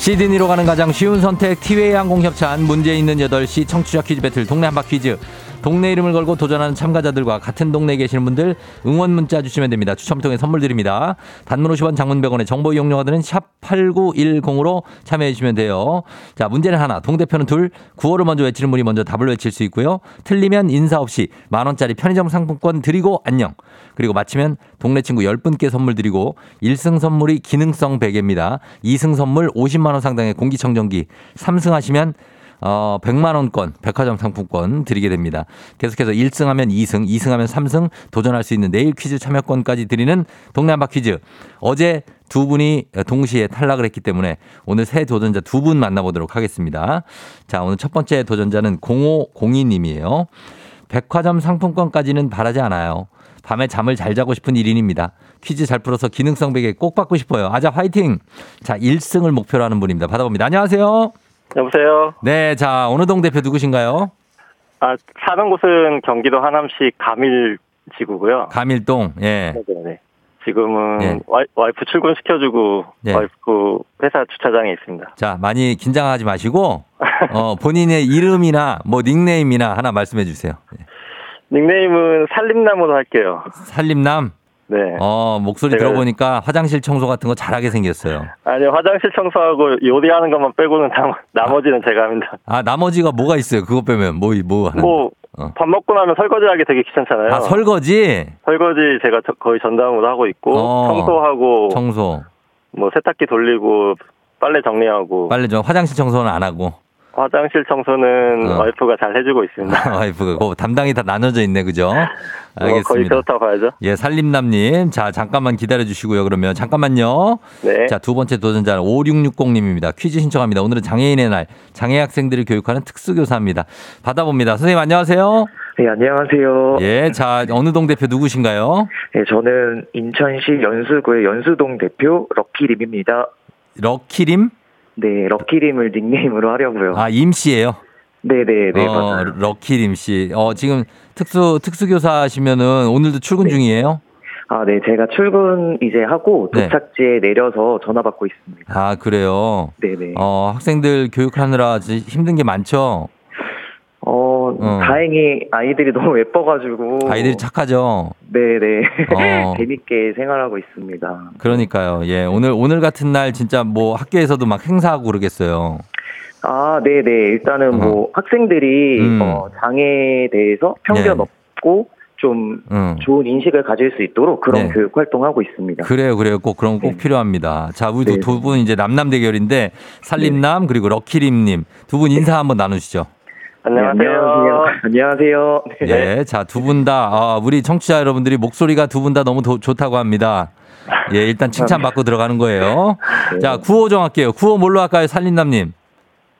A: 시드니로 가는 가장 쉬운 선택 티웨이 항공 협찬 문제 있는 8시 청취자 퀴즈 배틀 동네 한바 퀴즈 동네 이름을 걸고 도전하는 참가자들과 같은 동네에 계시는 분들 응원 문자 주시면 됩니다. 추첨 통해 선물 드립니다. 단문 50원 장문 100원의 정보 이용료가 드는 샵 8910으로 참여해 주시면 돼요. 자, 문제는 하나, 동대표는 둘, 구호를 먼저 외치는 분이 먼저 답을 외칠 수 있고요. 틀리면 인사 없이 만 원짜리 편의점 상품권 드리고 안녕. 그리고 마치면 동네 친구 10분께 선물 드리고 1승 선물이 기능성 베개입니다. 2승 선물 50만 원 상당의 공기청정기, 3승 하시면 어, 100만 원권 백화점 상품권 드리게 됩니다. 계속해서 1승하면 2승, 2승하면 3승 도전할 수 있는 내일 퀴즈 참여권까지 드리는 동네 한바 퀴즈. 어제 두 분이 동시에 탈락을 했기 때문에 오늘 새 도전자 두 분 만나보도록 하겠습니다. 자, 오늘 첫 번째 도전자는 0502님이에요. 백화점 상품권까지는 바라지 않아요. 밤에 잠을 잘 자고 싶은 1인입니다. 퀴즈 잘 풀어서 기능성 베개 꼭 받고 싶어요. 아자 화이팅! 자, 1승을 목표로 하는 분입니다. 받아봅니다. 안녕하세요.
G: 여보세요.
A: 네, 자, 어느 동 대표 누구신가요?
G: 아 사는 곳은 경기도 하남시 가밀 지구고요.
A: 가밀동, 예.
G: 네네. 지금은
A: 네.
G: 와이, 와이프 출근 시켜주고
A: 네.
G: 와이프 회사 주차장에 있습니다.
A: 자, 많이 긴장하지 마시고, 어, 본인의 이름이나 뭐 닉네임이나 하나 말씀해 주세요. 예.
G: 닉네임은 살림나무로 할게요.
A: 살림남,
G: 네.
A: 어, 목소리
G: 제가-
A: 들어보니까 화장실 청소 같은 거 잘하게 생겼어요.
G: 아니요 화장실 청소하고 요리하는 것만 빼고는 다, 나머지는 제가 합니다.
A: 아, 나머지가 뭐가 있어요? 그거 빼면 뭐, 뭐 하는
G: 뭐
A: 어.
G: 밥 먹고 나면 설거지하기 되게 귀찮잖아요.
A: 아, 설거지?
G: 설거지 제가 저- 거의 전담으로 하고 있고
A: 어.
G: 청소하고
A: 청소.
G: 뭐 세탁기 돌리고 빨래 정리하고
A: 빨래 좀 화장실 청소는 안 하고.
G: 화장실 청소는
A: 어.
G: 와이프가 잘 해주고 있습니다.
A: 와이프가 그거 담당이 다 나눠져 있네, 그죠?
G: 뭐 거의
A: 알겠습니다.
G: 그렇다고 봐야죠.
A: 예, 살림남님. 자, 잠깐만 기다려 주시고요, 그러면. 잠깐만요.
G: 네.
A: 자, 두 번째 도전자는 5660님입니다. 퀴즈 신청합니다. 오늘은 장애인의 날, 장애 학생들을 교육하는 특수교사입니다. 받아봅니다. 선생님, 안녕하세요.
H: 네, 안녕하세요.
A: 예, 자, 어느 동 대표 누구신가요?
H: 네, 저는 인천시 연수구의 연수동 대표 럭키림입니다.
A: 럭키림?
H: 네, 럭키림을 닉네임으로 하려고요.
A: 아, 임 씨예요
H: 네네 네,
A: 어,
H: 맞아요.
A: 럭키림 씨. 어, 지금 특수, 특수교사시면은 오늘도 출근 중이에요?
H: 아, 네, 제가 출근 이제 하고
A: 네.
H: 도착지에 내려서 전화 받고 있습니다.
A: 아, 그래요?
H: 네네.
A: 어, 학생들 교육하느라 힘든 게 많죠?
H: 어,
A: 어.
H: 다행히 아이들이 너무 예뻐가지고.
A: 아이들이 착하죠?
H: 네네.
A: 어.
H: 재밌게 생활하고 있습니다.
A: 그러니까요. 예. 오늘, 오늘 같은 날 진짜 뭐 학교에서도 막 행사하고 그러겠어요.
H: 아, 네네. 일단은 뭐 학생들이
A: 음.
H: 어, 장애에 대해서 편견
A: 네.
H: 없고 좀
A: 응.
H: 좋은 인식을 가질 수 있도록 그런
A: 네.
H: 교육 활동하고 있습니다.
A: 그래요, 그래요. 꼭 그런 거꼭
H: 네.
A: 필요합니다. 자, 우리
H: 네.
A: 두분 이제 남남 대결인데 살림남 그리고 럭키림님 두 분 인사 한번 나누시죠.
G: 안녕하세요.
H: 네, 안녕하세요. 안녕하세요. 네.
A: 예, 자, 두 분 다, 아, 우리 청취자 여러분들이 목소리가 두 분 다 너무 도- 좋다고 합니다. 예, 일단 칭찬받고 들어가는 거예요. 자, 구호 정할게요. 구호 뭘로 할까요, 살림남님?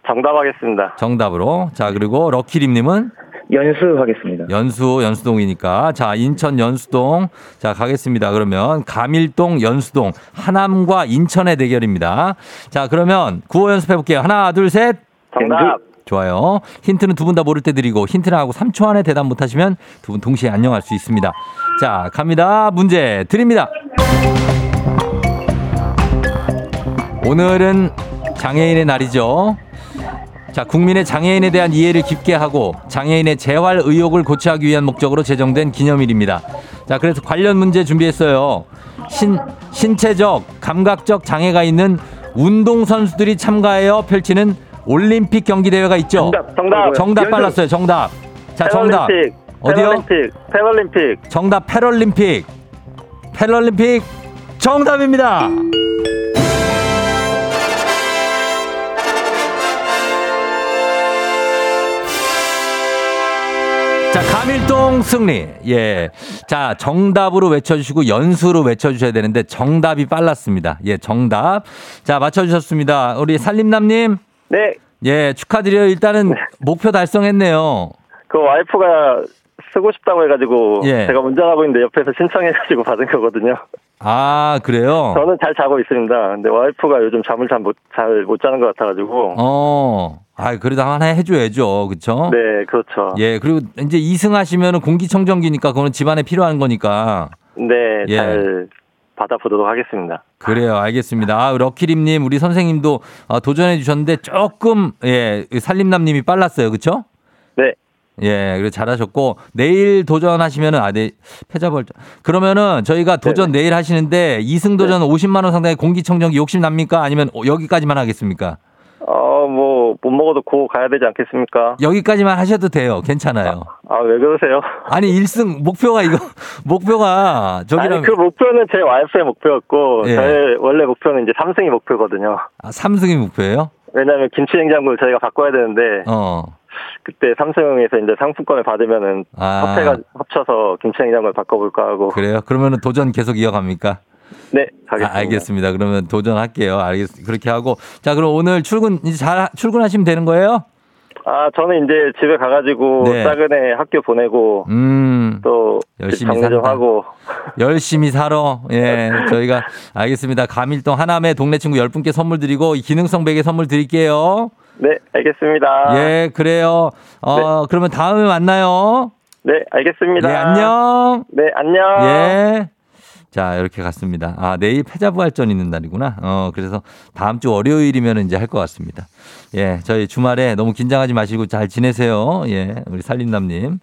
G: 정답하겠습니다.
A: 정답으로. 자, 그리고 럭키림님은
H: 연수하겠습니다.
A: 연수, 연수동이니까. 자, 인천 연수동. 자, 가겠습니다. 그러면 가밀동, 연수동, 하남과 인천의 대결입니다. 자, 그러면 구호 연습해볼게요. 하나, 둘, 셋.
G: 정답.
A: 좋아요. 힌트는 두 분 다 모를 때 드리고 힌트를 하고 3초 안에 대답 못하시면 두 분 동시에 안녕할 수 있습니다. 자, 갑니다. 문제 드립니다. 오늘은 장애인의 날이죠. 자, 국민의 장애인에 대한 이해를 깊게 하고 장애인의 재활 의욕을 고취하기 위한 목적으로 제정된 기념일입니다. 자, 그래서 관련 문제 준비했어요. 신, 신체적, 감각적 장애가 있는 운동선수들이 참가하여 펼치는 올림픽 경기 대회가 있죠.
H: 정답.
G: 정답.
A: 정답. 빨랐어요. 정답. 자, 정답.
G: 패럴림픽.
A: 어디요?
G: 패럴림픽. 패럴림픽.
A: 정답 패럴림픽. 패럴림픽 정답입니다. 자, 가밀동 승리. 예. 자, 정답으로 외쳐주시고 연수로 외쳐주셔야 되는데 정답이 빨랐습니다. 예, 정답. 자, 맞춰주셨습니다. 우리 살림남님.
G: 네.
A: 예, 축하드려요. 일단은 목표 달성했네요.
G: 그 와이프가 쓰고 싶다고 해가지고
A: 예.
G: 제가 운전하고 있는데 옆에서 신청해가지고 받은 거거든요.
A: 아, 그래요?
G: 저는 잘 자고 있습니다. 근데 와이프가 요즘 잠을 잘못잘못 자는 것 같아가지고.
A: 어. 아, 그래도 하나 해줘야죠. 그쵸?
G: 네, 그렇죠.
A: 예, 그리고 이제 2승 하시면은 공기청정기니까 그거는 집안에 필요한 거니까.
G: 네,
A: 예.
G: 잘 받아보도록 하겠습니다.
A: 그래요. 알겠습니다. 아, 럭키림님, 우리 선생님도 어, 도전해 주셨는데 조금, 예, 살림남님이 빨랐어요. 그쵸?
G: 네,
A: 예, 그래 잘하셨고 내일 도전하시면은 아, 네 패자벌 그러면은 저희가 도전 내일 하시는데 2승 도전 50만 원 상당의 공기청정기 욕심 납니까? 아니면 여기까지만 하겠습니까?
G: 어, 뭐못 먹어도 고 가야 되지 않겠습니까?
A: 여기까지만 하셔도 돼요. 괜찮아요.
G: 아, 왜 그러세요?
A: 아니 1승 목표가 이거 목표가
G: 아니,
A: 저기랑
G: 그 목표는 제 와이프의 목표였고,
A: 예.
G: 저의 원래 목표는 이제 3승이 목표거든요.
A: 아, 3승이 목표예요?
G: 왜냐면 김치 냉장고를 저희가 바꿔야 되는데,
A: 어.
G: 그때 삼성에서 이제 상품권을 받으면은
A: 아.
G: 합체가 합쳐서 김치 냉장고를 바꿔볼까 하고.
A: 그래요? 그러면은 도전 계속 이어갑니까?
G: 네, 가겠습니다.
A: 아, 알겠습니다. 그러면 도전할게요. 알겠 그렇게 하고 자, 그럼 오늘 출근 이제 잘 출근하시면 되는 거예요?
G: 아, 저는 이제 집에 가가지고
A: 네.
G: 작은 애 학교 보내고
A: 음.
G: 또
A: 열심히
G: 좀. 하고.
A: 열심히 살아. 예, 저희가 알겠습니다. 가밀동 하남의 동네 친구 10분께 선물 드리고 이 기능성 베개 선물 드릴게요.
G: 네, 알겠습니다.
A: 예, 그래요. 어, 그러면 다음에 만나요.
G: 네, 알겠습니다.
A: 예, 안녕.
G: 네, 안녕.
A: 예. 자, 이렇게 갔습니다. 아, 내일 패자부활전 있는 날이구나. 어, 그래서 다음 주 월요일이면 이제 할 것 같습니다. 예, 저희 주말에 너무 긴장하지 마시고 잘 지내세요. 예, 우리 살림남님.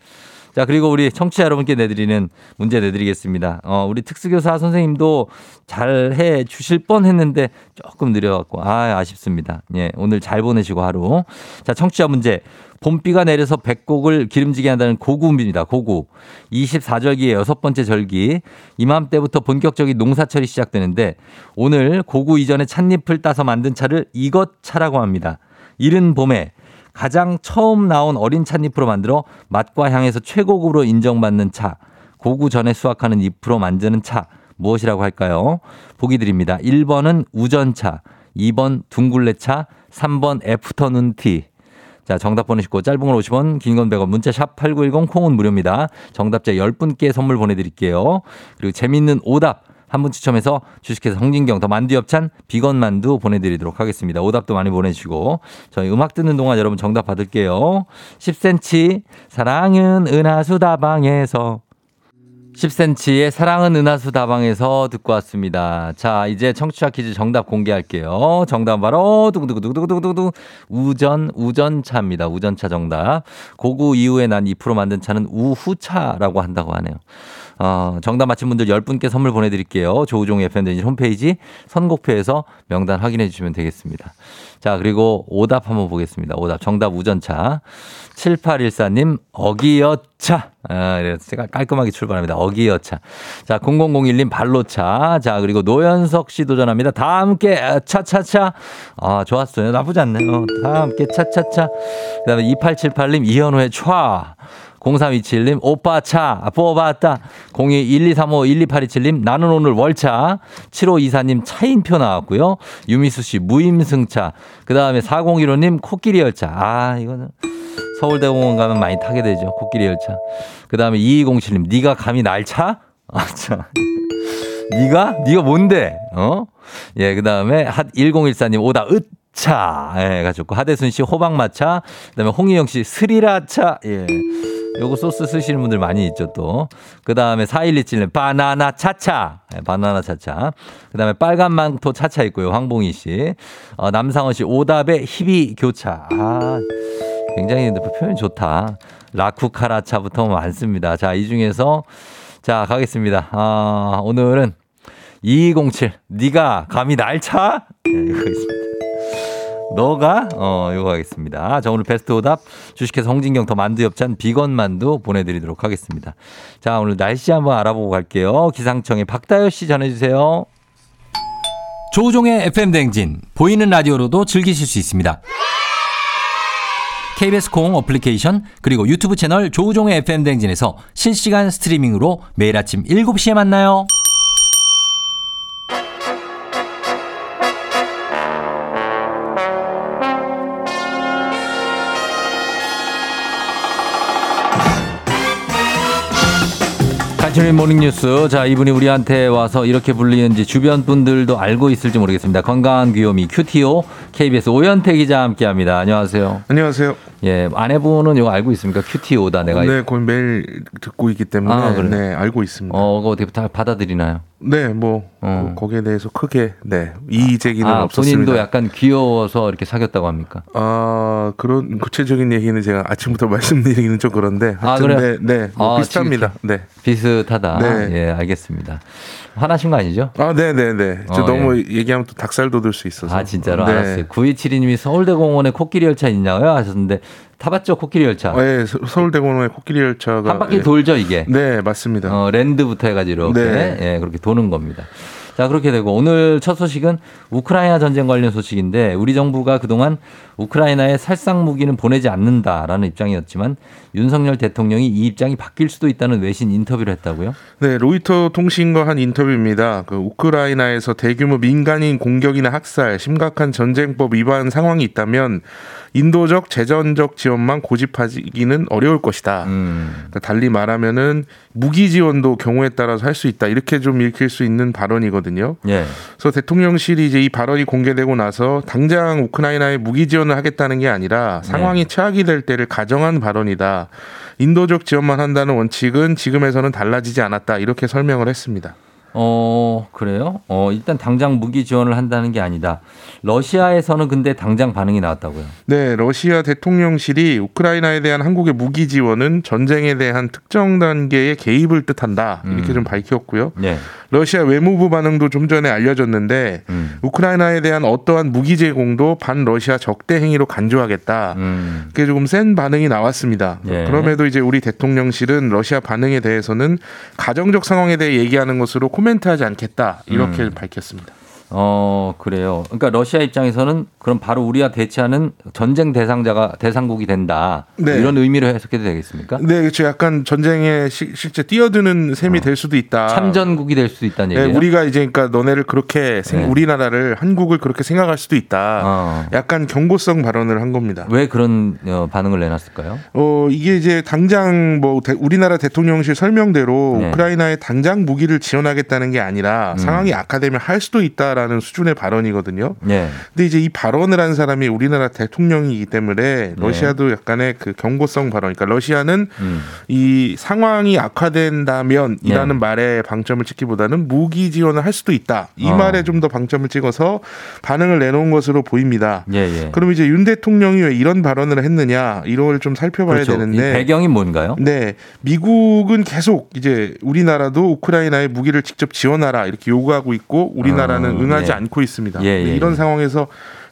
A: 자, 그리고 우리 청취자 여러분께 내드리는 문제 내드리겠습니다. 어, 우리 특수교사 선생님도 잘 해 주실 뻔 했는데 조금 느려갖고, 아, 아쉽습니다. 예, 오늘 잘 보내시고 하루. 자, 청취자 문제. 봄비가 내려서 백곡을 기름지게 한다는 고구입니다. 고구. 24절기의 여섯 번째 절기. 이맘때부터 본격적인 농사철이 시작되는데 오늘 고구 이전에 찻잎을 따서 만든 차를 이것차라고 합니다. 이른 봄에 가장 처음 나온 어린 찻잎으로 만들어 맛과 향에서 최고급으로 인정받는 차. 고구 전에 수확하는 잎으로 만드는 차. 무엇이라고 할까요? 보기 드립니다. 1번은 우전차, 2번 둥굴레차, 3번 애프터눈 티. 자, 정답 보내시고 짧은 걸 50원, 긴 건 100원, 문자 샵 8910 콩은 무료입니다. 정답자 10분께 선물 보내 드릴게요. 그리고 재밌는 오답 한 분 추첨해서 주식회사 홍진경 더 만두 엽찬 비건 만두 보내드리도록 하겠습니다. 오답도 많이 보내주시고 저희 음악 듣는 동안 여러분 정답 받을게요. 10cm 사랑은 은하수 다방에서 10cm의 사랑은 은하수 다방에서 듣고 왔습니다. 자, 이제 청취자 퀴즈 정답 공개할게요. 정답 바로 두구두구두구두구두구 우전 우전차입니다. 우전차 정답. 고구 이후에 난 2% 만든 차는 우후차라고 한다고 하네요. 어, 정답 맞힌 분들 10분께 선물 보내 드릴게요. 조우종 FM대진 홈페이지 선곡표에서 명단 확인해 주시면 되겠습니다. 자, 그리고 오답 한번 보겠습니다. 오답. 정답 우전차. 7814님, 어기여차. 아, 깔끔하게 출발합니다. 어기여차. 자, 0001님, 발로차. 자, 그리고 노현석 씨 도전합니다. 다 함께 차차차. 아, 좋았어요. 나쁘지 않네요. 다 함께 차차차. 그 다음에 2878님, 이현우의 촤. 0327님, 오빠 차, 뽑았다. 02-1235-12827님, 나는 오늘 월차. 7524님, 차인표 나왔고요. 유미수 씨, 무임승차. 그 다음에 4015님, 코끼리 열차. 아, 이거는 서울대공원 가면 많이 타게 되죠. 코끼리 열차. 그 다음에 2207님, 네가 감히 날 차? 아, 참. 네가? 네가 뭔데? 어? 예, 그 다음에 핫 1014님, 오다, 으 차. 예, 가졌고. 하대순 씨, 호박마차. 그 다음에 홍희영 씨, 스리라차. 예. 요거 소스 쓰시는 분들 많이 있죠, 또. 그 다음에 4127님, 바나나 차차. 네, 바나나 차차. 그 다음에 빨간 망토 차차 있고요, 황봉희 씨. 어, 남상원 씨, 오답의 희비 교차. 아, 굉장히 표현 좋다. 라쿠카라 차부터 많습니다. 자, 이 중에서 자, 가겠습니다. 아, 오늘은 2207. 네가 감히 날 차? 네, 이거 있습니다. 너가 어 이거 하겠습니다. 자 오늘 베스트 오답 주식회사 홍진경 더 만두 엽찬 비건 만두 보내드리도록 하겠습니다. 자 오늘 날씨 한번 알아보고 갈게요. 기상청의 박다효 씨 전해주세요. 조우종의 FM 댕진 보이는 라디오로도 즐기실 수 있습니다. KBS 콩 어플리케이션 그리고 유튜브 채널 조우종의 FM 댕진에서 실시간 스트리밍으로 매일 아침 7시에 만나요. 간추린 모닝뉴스. 자, 이분이 우리한테 와서 이렇게 불리는지 주변 분들도 알고 있을지 모르겠습니다. 건강한 귀요미 cutie 오 KBS 오현태 기자 함께 합니다. 안녕하세요.
I: 안녕하세요.
A: 예, 아내분은 이거 알고 있습니까? cutie 오다 내가.
I: 네, 거의 매일 듣고 있기 때문에
A: 아, 그래요?
I: 네, 알고 있습니다.
A: 어, 그거 어떻게 다 받아들이나요?
I: 네, 뭐
A: 어.
I: 거- 거기에 대해서 크게 네, 이의 제기는
A: 아,
I: 없었습니다.
A: 본인도 약간 귀여워서 이렇게 사귀었다고 합니까?
I: 아, 그런 구체적인 얘기는 제가 아침부터 말씀드리기는 좀 그런데
A: 아, 그래요?
I: 네, 네, 뭐
A: 아,
I: 비슷합니다. 네.
A: 비슷하다.
I: 네.
A: 예, 알겠습니다. 화나신 거 아니죠?
I: 아, 네, 네, 네. 저
A: 어,
I: 너무 얘기하면 또 닭살 돋을 수 있어서.
A: 아, 진짜로
I: 네.
A: 알았어요. 9272님이 서울대공원에 코끼리 열차 있냐고요? 하셨는데 타봤죠, 코끼리 열차.
I: 네, 서- 서울대공원의 코끼리 열차가
A: 한 바퀴
I: 예.
A: 돌죠, 이게.
I: 네, 맞습니다.
A: 어, 랜드부터 해가지고 이렇게
I: 네.
A: 예, 그렇게 도는 겁니다. 자, 그렇게 되고 오늘 첫 소식은 우크라이나 전쟁 관련 소식인데 우리 정부가 그동안 우크라이나에 살상 무기는 보내지 않는다라는 입장이었지만 윤석열 대통령이 이 입장이 바뀔 수도 있다는 외신 인터뷰를 했다고요?
I: 네, 로이터 통신과 한 인터뷰입니다. 그 우크라이나에서 대규모 민간인 공격이나 학살, 심각한 전쟁법 위반 상황이 있다면 인도적 재정적 지원만 고집하기는 어려울 것이다.
A: 음.
I: 그러니까 달리 말하면은 무기 지원도 경우에 따라서 할 수 있다. 이렇게 좀 읽힐 수 있는 발언이거든요.
A: 예.
I: 그래서 대통령실이 이제 이 발언이 공개되고 나서 당장 우크라이나에 무기 지원 을 하겠다는 게 아니라 상황이 최악이 될 때를 가정한 발언이다. 인도적 지원만 한다는 원칙은 지금에서는 달라지지 않았다. 이렇게 설명을 했습니다.
A: 어, 그래요? 어, 일단 당장 무기 지원을 한다는 게 아니다. 러시아에서는 근데 당장 반응이 나왔다고요.
I: 네, 러시아 대통령실이 우크라이나에 대한 한국의 무기 지원은 전쟁에 대한 특정 단계의 개입을 뜻한다. 이렇게
A: 음.
I: 좀 밝혔고요.
A: 네.
I: 러시아 외무부 반응도 좀 전에 알려졌는데
A: 음.
I: 우크라이나에 대한 어떠한 무기 제공도 반 러시아 적대 행위로 간주하겠다.
A: 음.
I: 그게 조금 센 반응이 나왔습니다.
A: 예.
I: 그럼에도 이제 우리 대통령실은 러시아 반응에 대해서는 가정적 상황에 대해 얘기하는 것으로 코멘트하지 않겠다. 이렇게
A: 음.
I: 밝혔습니다.
A: 어, 그래요. 그러니까 러시아 입장에서는 그럼 바로 우리와 대치하는 전쟁 대상자가 대상국이 된다.
I: 네.
A: 이런 의미로 해석해도 되겠습니까?
I: 네, 그렇죠. 약간 전쟁에 시- 실제 뛰어드는 셈이 될 수도 있다.
A: 어. 참전국이 될 수도 있다는
I: 네,
A: 얘기예요.
I: 우리가 이제 그러니까 너네를 그렇게 생-
A: 네.
I: 우리나라를 한국을 그렇게 생각할 수도 있다.
A: 어.
I: 약간 경고성 발언을 한 겁니다.
A: 왜 그런 어, 반응을 내놨을까요?
I: 어 이게 이제 당장 뭐 대- 우리나라 대통령실 설명대로
A: 네.
I: 우크라이나에 당장 무기를 지원하겠다는 게 아니라
A: 음.
I: 상황이 악화되면 할 수도 있다 라는 수준의 발언이거든요.
A: 네.
I: 근데 이제 이 발언을 한 사람이 우리나라 대통령이기 때문에
A: 네.
I: 러시아도 약간의 그 경고성 발언. 그러니까 러시아는
A: 음.
I: 이 상황이 악화된다면이라는
A: 네.
I: 말에 방점을 찍기보다는 무기 지원을 할 수도 있다. 이
A: 어.
I: 말에 좀 더 방점을 찍어서 반응을 내놓은 것으로 보입니다.
A: 예, 예.
I: 그럼 이제 윤 대통령이 왜 이런 발언을 했느냐 이걸 좀 살펴봐야
A: 그렇죠. 이
I: 되는데
A: 배경이 뭔가요?
I: 네, 미국은 계속 이제 우리나라도 우크라이나에 무기를 직접 지원하라 이렇게 요구하고 있고 우리나라는
A: 어,
I: 응하지
A: 예.
I: 않고 있습니다.
A: 예, 예,
I: 이런
A: 예.
I: 상황에서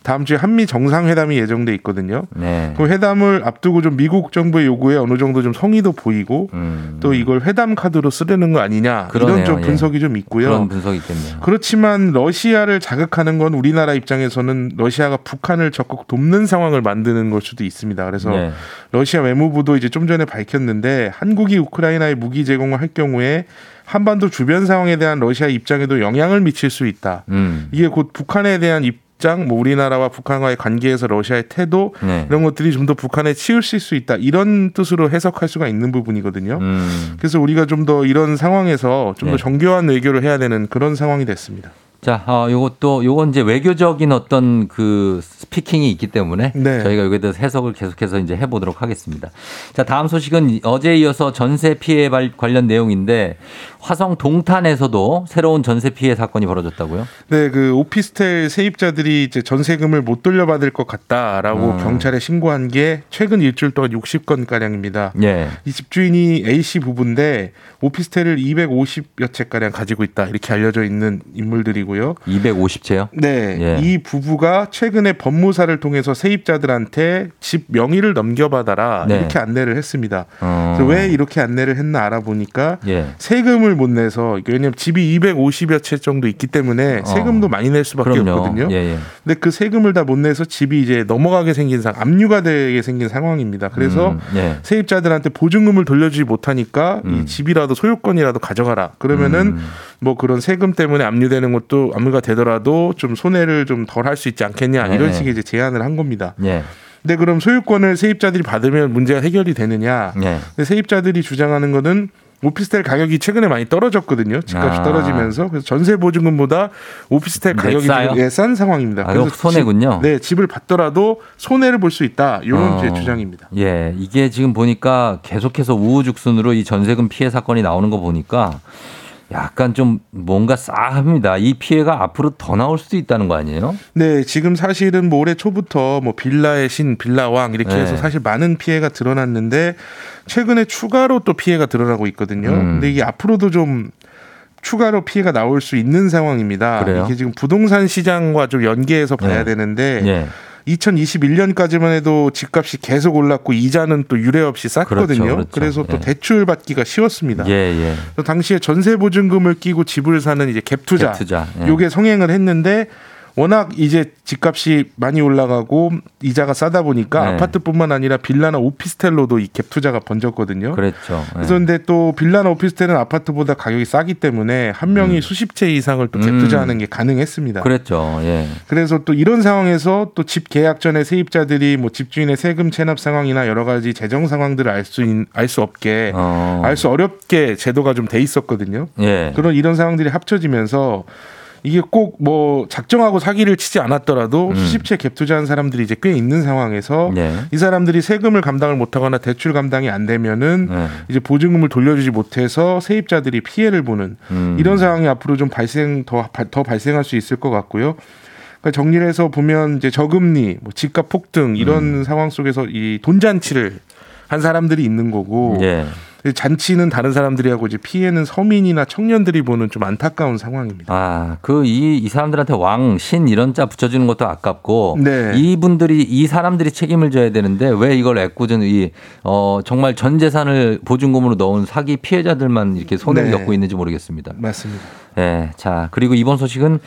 I: 다음 주에 한미 정상회담이 예정돼 있거든요.
A: 네.
I: 그 회담을 앞두고 좀 미국 정부의 요구에 어느 정도 좀 성의도 보이고
A: 음.
I: 또 이걸 회담 카드로 쓰려는 거 아니냐
A: 그러네요.
I: 이런 좀
A: 예.
I: 분석이 좀 있고요.
A: 그런 분석이 있겠네요.
I: 그렇지만 러시아를 자극하는 건 우리나라 입장에서는 러시아가 북한을 적극 돕는 상황을 만드는 걸 수도 있습니다. 그래서
A: 네.
I: 러시아 외무부도 이제 좀 전에 밝혔는데 한국이 우크라이나에 무기 제공을 할 경우에 한반도 주변 상황에 대한 러시아 입장에도 영향을 미칠 수 있다.
A: 음.
I: 이게 곧 북한에 대한 입장, 뭐 우리나라와 북한과의 관계에서 러시아의 태도
A: 네.
I: 이런 것들이 좀 더 북한에 치우칠 수 있다. 이런 뜻으로 해석할 수가 있는 부분이거든요.
A: 음.
I: 그래서 우리가 좀 더 이런 상황에서 좀더
A: 네.
I: 정교한 외교를 해야 되는 그런 상황이 됐습니다.
A: 자, 어, 요것도 요건 이제 외교적인 어떤 그 스피킹이 있기 때문에
I: 네.
A: 저희가 여기에 대해서 해석을 계속해서 이제 해보도록 하겠습니다. 자, 다음 소식은 어제에 이어서 전세 피해 발- 관련 내용인데 화성 동탄에서도 새로운 전세 피해 사건이 벌어졌다고요?
I: 네, 그 오피스텔 세입자들이 이제 전세금을 못 돌려받을 것 같다라고
A: 음.
I: 경찰에 신고한 게 최근 일주일 동안 60건 가량입니다.
A: 예.
I: 이 집주인이 A 씨 부부인데 오피스텔을 250여 채 가량 가지고 있다 이렇게 알려져 있는 인물들이고요.
A: 250채요?
I: 네,
A: 예.
I: 이 부부가 최근에 법무사를 통해서 세입자들한테 집 명의를 넘겨받아라
A: 네.
I: 이렇게 안내를 했습니다.
A: 어.
I: 그래서 왜 이렇게 안내를 했나 알아보니까
A: 예.
I: 세금을 못 내서 왜냐면 집이 250여 채 정도 있기 때문에
A: 어.
I: 세금도 많이 낼 수밖에
A: 그럼요.
I: 없거든요.
A: 예, 예.
I: 근데 그 세금을 다 못 내서 집이 이제 넘어가게 생긴 상, 압류가 되게 생긴 상황입니다. 그래서
A: 음, 예.
I: 세입자들한테 보증금을 돌려주지 못하니까
A: 음.
I: 이 집이라도 소유권이라도 가져가라. 그러면은
A: 음.
I: 뭐 그런 세금 때문에 압류되는 것도 압류가 되더라도 좀 손해를 좀 덜 할 수 있지 않겠냐
A: 네.
I: 이런 식의 이제 제안을 한 겁니다.
A: 예.
I: 근데 그럼 소유권을 세입자들이 받으면 문제가 해결이 되느냐?
A: 예.
I: 근데 세입자들이 주장하는 거는 오피스텔 가격이 최근에 많이 떨어졌거든요. 집값이
A: 아.
I: 떨어지면서 그래서 전세 보증금보다 오피스텔
A: 네,
I: 가격이 예, 싼 상황입니다.
A: 아, 이거 손해군요.
I: 집, 네, 집을 받더라도 손해를 볼 수 있다. 이런
A: 어.
I: 제 주장입니다.
A: 예, 이게 지금 보니까 계속해서 우후죽순으로 이 전세금 피해 사건이 나오는 거 보니까 약간 좀 뭔가 싸합니다. 이 피해가 앞으로 더 나올 수도 있다는 거 아니에요?
I: 네, 지금 사실은 뭐 올해 초부터 뭐 빌라의 신, 빌라왕 이렇게
A: 네.
I: 해서 사실 많은 피해가 드러났는데 최근에 추가로 또 피해가 드러나고 있거든요.
A: 음.
I: 근데 이게 앞으로도 좀 추가로 피해가 나올 수 있는 상황입니다.
A: 그래요?
I: 이게 지금 부동산 시장과 좀 연계해서 봐야
A: 네.
I: 되는데
A: 예.
I: 2021년까지만 해도 집값이 계속 올랐고 이자는 또 유례 없이 쌌거든요.
A: 그렇죠, 그렇죠.
I: 그래서또
A: 예.
I: 대출 받기가 쉬웠습니다.
A: 예, 예.
I: 또 당시에 전세 보증금을 끼고 집을 사는 이제 갭 투자,
A: 갭 투자, 예.
I: 요게 성행을 했는데 워낙 이제 집값이 많이 올라가고 이자가 싸다 보니까
A: 네.
I: 아파트뿐만 아니라 빌라나 오피스텔로도 이 갭 투자가 번졌거든요.
A: 예.
I: 그래서 근데 또 빌라나 오피스텔은 아파트보다 가격이 싸기 때문에 한 명이 수십 채 이상을 또갭
A: 음.
I: 투자하는 게 가능했습니다.
A: 그랬죠. 예.
I: 그래서 또 이런 상황에서 또 집 계약 전에 세입자들이 뭐 집주인의 세금 체납 상황이나 여러 가지 재정 상황들을 알 수 알 수 없게
A: 어.
I: 알수 어렵게 제도가 좀 돼 있었거든요.
A: 예.
I: 그런 이런 상황들이 합쳐지면서 이게 꼭 뭐 작정하고 사기를 치지 않았더라도
A: 음.
I: 수십 채 갭 투자한 사람들이 이제 꽤 있는 상황에서
A: 예.
I: 이 사람들이 세금을 감당을 못하거나 대출 감당이 안 되면은
A: 예.
I: 이제 보증금을 돌려주지 못해서 세입자들이 피해를 보는
A: 음.
I: 이런 상황이 앞으로 좀 발생 더, 바- 더 발생할 수 있을 것 같고요. 그러니까 정리를 해서 보면 이제 저금리, 뭐 집값 폭등 이런
A: 음.
I: 상황 속에서 이 돈잔치를 한 사람들이 있는 거고
A: 예.
I: 잔치는 다른 사람들이 하고 이제 피해는 서민이나 청년들이 보는 좀 안타까운 상황입니다.
A: 아, 그 이 이 사람들한테 왕, 신 이런 자 붙여주는 것도 아깝고
I: 네.
A: 이분들이 이 사람들이 책임을 져야 되는데 왜 이걸 애꿎은 이 어, 정말 전 재산을 보증금으로 넣은 사기 피해자들만 이렇게 손해를
I: 네.
A: 겪고 있는지 모르겠습니다.
I: 맞습니다.
A: 예. 자, 그리고 이번 소식은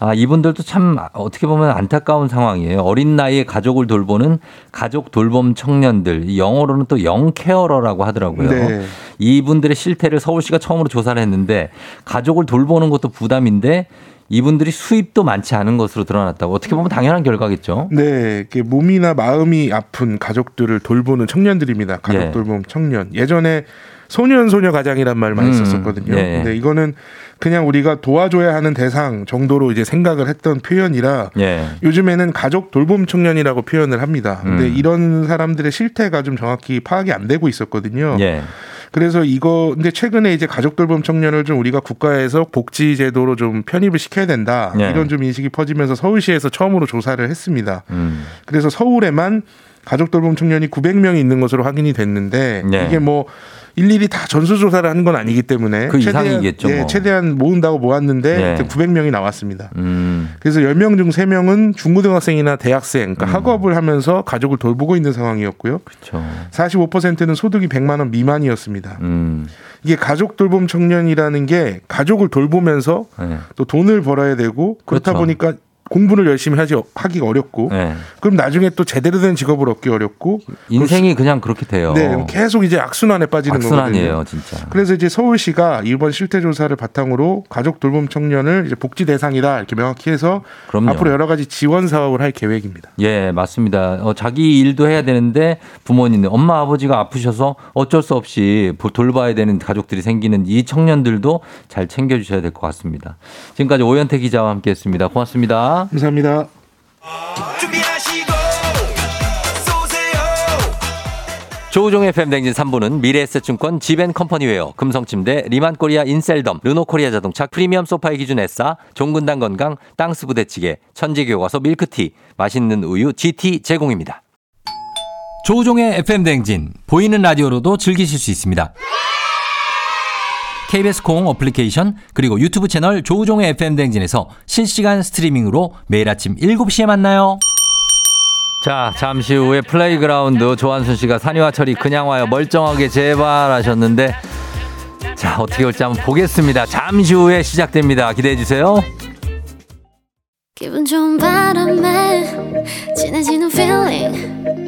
A: 아, 이분들도 참 어떻게 보면 안타까운 상황이에요. 어린 나이에 가족을 돌보는 가족 돌봄 청년들. 이 영어로는 또 영케어러라고 하더라고요.
I: 네.
A: 이분들의 실태를 서울시가 처음으로 조사를 했는데 가족을 돌보는 것도 부담인데 이분들이 수입도 많지 않은 것으로 드러났다고 어떻게 보면 당연한 결과겠죠.
I: 네, 이렇게 몸이나 마음이 아픈 가족들을 돌보는 청년들입니다. 가족
A: 예.
I: 돌봄 청년. 예전에 소년 소녀 가장이란 말 많이
A: 음,
I: 썼었거든요.
A: 예.
I: 근데 이거는 그냥 우리가 도와줘야 하는 대상 정도로 이제 생각을 했던 표현이라
A: 예.
I: 요즘에는 가족 돌봄 청년이라고 표현을 합니다. 근데
A: 음.
I: 이런 사람들의 실태가 좀 정확히 파악이 안 되고 있었거든요.
A: 예.
I: 그래서 이거 근데 최근에 이제 가족 돌봄 청년을 좀 우리가 국가에서 복지 제도로 좀 편입을 시켜야 된다.
A: 예.
I: 이런 좀 인식이 퍼지면서 서울시에서 처음으로 조사를 했습니다.
A: 음.
I: 그래서 서울에만 가족 돌봄 청년이 900명이 있는 것으로 확인이 됐는데
A: 네.
I: 이게 뭐 일일이 다 전수조사를 하는 건 아니기 때문에
A: 그
I: 최대한-
A: 이상이겠죠,
I: 예,
A: 뭐.
I: 최대한 모은다고 모았는데
A: 네.
I: 하여튼 900명이 나왔습니다.
A: 음.
I: 그래서 10명 중 3명은 중고등학생이나 대학생, 그러니까
A: 음.
I: 학업을 하면서 가족을 돌보고 있는 상황이었고요.
A: 그렇죠.
I: 45%는 소득이 100만 원 미만이었습니다.
A: 음.
I: 이게 가족 돌봄 청년이라는 게 가족을 돌보면서
A: 네.
I: 또 돈을 벌어야 되고 그렇다
A: 그렇죠.
I: 보니까 공부를 열심히 하지 하기가 어렵고
A: 네.
I: 그럼 나중에 또 제대로 된 직업을 얻기 어렵고
A: 인생이 그냥 그렇게 돼요.
I: 네, 계속 이제 악순환에 빠지는
A: 악순환이에요,
I: 거거든요.
A: 진짜.
I: 그래서 이제 서울시가 이번 실태 조사를 바탕으로 가족 돌봄 청년을 이제 복지 대상이다 이렇게 명확히 해서
A: 그럼요.
I: 앞으로 여러 가지 지원 사업을 할 계획입니다.
A: 예, 맞습니다. 어, 자기 일도 해야 되는데 부모님, 엄마, 아버지가 아프셔서 어쩔 수 없이 보- 돌봐야 되는 가족들이 생기는 이 청년들도 잘 챙겨주셔야 될 것 같습니다. 지금까지 오현태 기자와 함께 했습니다. 고맙습니다.
I: 감사합니다.
A: 조우종의 FM댕진 3부는 미래에셋증권 지벤컴퍼니웨어, 금성침대, 리만코리아 인셀덤, 르노코리아 자동차, 프리미엄 소파의 기준 에싸, 종근당 건강, 땅스 부대찌개, 천재교과서 밀크티, 맛있는 우유 GT 제공입니다. 조우종의 FM댕진, 보이는 라디오로도 즐기실 수 있습니다. KBS 콩 어플리케이션 그리고 유튜브 채널 조우종의 FM댕진에서 실시간 스트리밍으로 매일 아침 7시에 만나요. 자, 잠시 후에 플레이그라운드 조한순 씨가 산이와 철이 그냥 와요. 멀쩡하게 제발 하셨는데 자, 어떻게 올지 한번 보겠습니다. 잠시 후에 시작됩니다. 기대해 주세요.
J: 기분 좋은 바람에 진해지는 feeling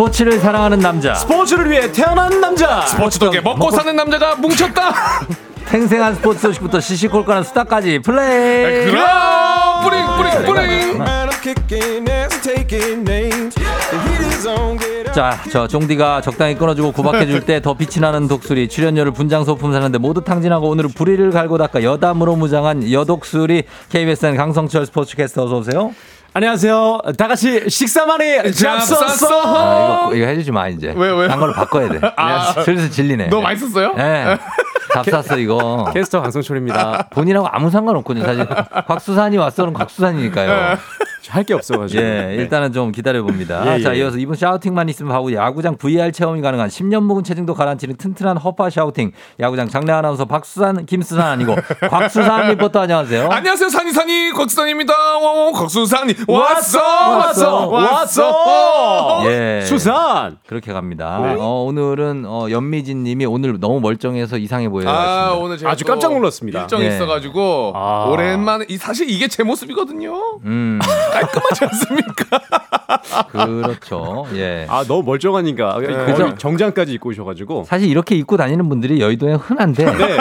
A: 스포츠를 사랑하는 남자.
K: 스포츠를 위해 태어난 남자. 스포츠 덕에 먹고 사는 남자가 뭉쳤다.
A: 생생한 스포츠 소식부터 시시콜콜한 수다까지 플레이.
K: 그럼 뿌링 뿌링 뿌링.
A: 자, 저 종디가 적당히 끊어주고 구박해줄 때 더 빛이 나는 독수리 출연료를 분장 소품 사는데 모두 탕진하고 오늘은 불의를 갈고 닦아 여담으로 무장한 여독수리 KBSN 강성철 스포츠캐스터 어서 오세요.
K: 안녕하세요. 다 같이 식사 많이 잡쌌어.
A: 아, 이거 이거 해주지 마 이제.
K: 왜, 왜요?
A: 딴 걸로 바꿔야 돼.
K: 아.
A: 슬슬 질리네.
K: 너무 맛있었어요?
A: 네. 잡쌌어 이거.
K: 캐스터 강성철입니다.
A: 본인하고 아무 상관없거든요. 사실 곽수산이 왔어는 곽수산이니까요.
K: 할 게 없어가지고.
A: 예, 일단은 좀 기다려 봅니다.
K: 예, 예,
A: 자,
K: 예.
A: 이어서 이분 shouting만 있으면 하고 야구장 VR 체험이 가능한 10년 묵은 체증도 가라앉히는 튼튼한 허파 shouting. 야구장 장내 아나운서 박수산, 김수산 아니고 곽수산 리포터 안녕하세요.
K: 안녕하세요 산이산이 곽수산입니다. 어, 곽수산이 왔어
A: 왔어,
K: 왔어 왔어.
A: 예.
K: 수산.
A: 그렇게 갑니다. 어, 오늘은 어, 연미진 님이 오늘 너무 멀쩡해서 이상해 보여요.
L: 아 오늘 제가
K: 아주
L: 또
K: 깜짝 놀랐습니다.
L: 일정이
A: 예.
L: 있어가지고
K: 아.
L: 오랜만에 이- 사실 이게 제 모습이거든요.
A: 음.
L: 깔끔하지 않습니까?
A: 그렇죠. 예.
L: 아 너무 멀쩡하니까 거의
A: 그죠?
L: 정장까지 입고 오셔가지고
A: 사실 이렇게 입고 다니는 분들이 여의도에 흔한데.
L: 네.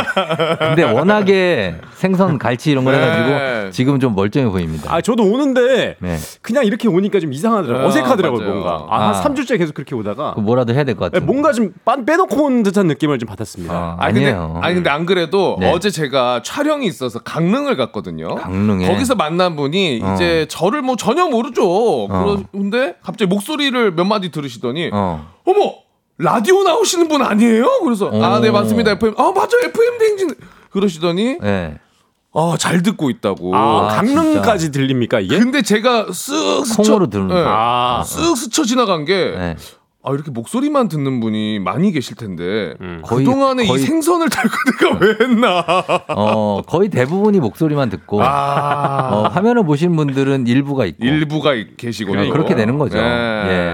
A: 근데 워낙에 생선, 갈치 이런 걸
K: 네.
A: 해가지고 지금 좀 멀쩡해 보입니다.
L: 아 저도 오는데
A: 네.
L: 그냥 이렇게 오니까 좀 이상하더라고요.
K: 아,
L: 어색하더라고요
K: 맞아요.
L: 뭔가. 아,
A: 아.
L: 한 3주째 계속 그렇게 오다가
A: 그 뭐라도 해야 될것
L: 네,
A: 같아요.
L: 뭔가 좀빤 빼놓고 온 듯한 느낌을 좀 받았습니다.
A: 아,
K: 아니 근데,
A: 아니에요.
K: 아니 근데 안 그래도
A: 네.
K: 어제 제가 촬영이 있어서 강릉을 갔거든요.
A: 강릉에.
K: 거기서 만난 분이
A: 어.
K: 이제 저를 뭐 전혀 모르죠. 그 런데 갑자기 목소리를 몇 마디 들으시더니
A: 어.
K: 어머 라디오 나오시는 분 아니에요? 그래서
A: 어.
K: 아네 맞습니다 FM 아 맞아 FM 대행진 그러시더니
A: 네.
K: 아 잘 듣고 있다고.
L: 아,
A: 아,
L: 강릉까지 들립니까 이게?
K: 근데 제가 쓱 스쳐
A: 콩으로 듣는
K: 네.
A: 거예요.
L: 아.
K: 쓱 스쳐 지나간 게
A: 네.
K: 아, 이렇게 목소리만 듣는 분이 많이 계실 텐데
A: 거의-
K: 그동안에
A: 거의-
K: 이 생선을 달고 내가 왜 했나?
A: 어, 거의 대부분이 목소리만 듣고
K: 아.
A: 어, 화면을 보신 분들은 일부가 있고
K: 일부가 계시군요.
A: 네, 그렇게 되는 거죠.
K: 네.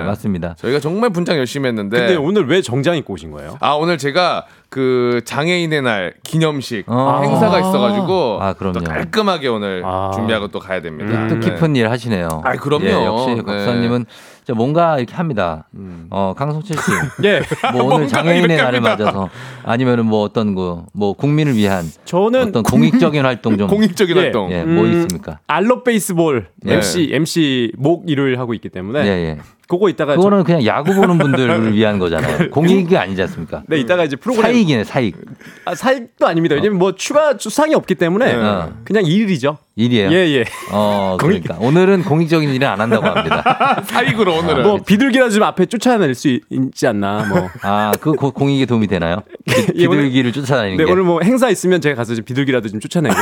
A: 예, 맞습니다.
K: 저희가 정말 분장 열심히 했는데
L: 근데 오늘 왜 정장 입고 오신 거예요?
K: 아 오늘 제가 그 장애인의 날 기념식
A: 어.
K: 행사가 있어가지고
A: 아, 그럼요.
K: 또 깔끔하게 오늘
L: 아.
K: 준비하고 또 가야 됩니다.
A: 뜻깊은 일 하시네요.
K: 아이, 그럼요.
A: 예, 역시
K: 네.
A: 박사님은 저 뭔가 이렇게 합니다. 어, 강성철 씨.
L: 예.
A: 뭐 오늘 장애인의 날을
K: 합니다.
A: 맞아서 아니면은 뭐 어떤 그뭐 국민을 위한
L: 저는
A: 어떤 공익적인 활동 좀
K: 공익적인
L: 예.
K: 활동.
A: 예, 뭐
L: 음,
A: 있습니까?
L: 알로 베이스볼
A: 네.
L: MC MC 목 일을 하고 있기 때문에
A: 예, 예.
L: 그거 이따가
A: 그거는 그냥 야구 보는 분들을 위한 거잖아요. 공익이 아니지 않습니까?
L: 저, 네 이따가 이제 프로그램
A: 사익이네, 사익.
L: 아, 사익도 아닙니다. 왜냐면 뭐 추가 수상이 없기 때문에
A: 어.
L: 그냥 일이죠.
A: 일이에요.
L: 예 예.
A: 어,
L: 공익-
A: 그러니까 오늘은 공익적인 일은 안 한다고 합니다.
K: 사익으로 오늘은
L: 뭐 비둘기라도 좀 앞에 쫓아낼 수 있- 있지 않나 뭐.
A: 아, 그 고- 공익에 도움이 되나요? 비-
L: 예,
A: 비둘기를 쫓아다니는
L: 네
A: 게.
L: 오늘 뭐 행사 있으면 제가 가서 좀 비둘기라도 좀 쫓아내고.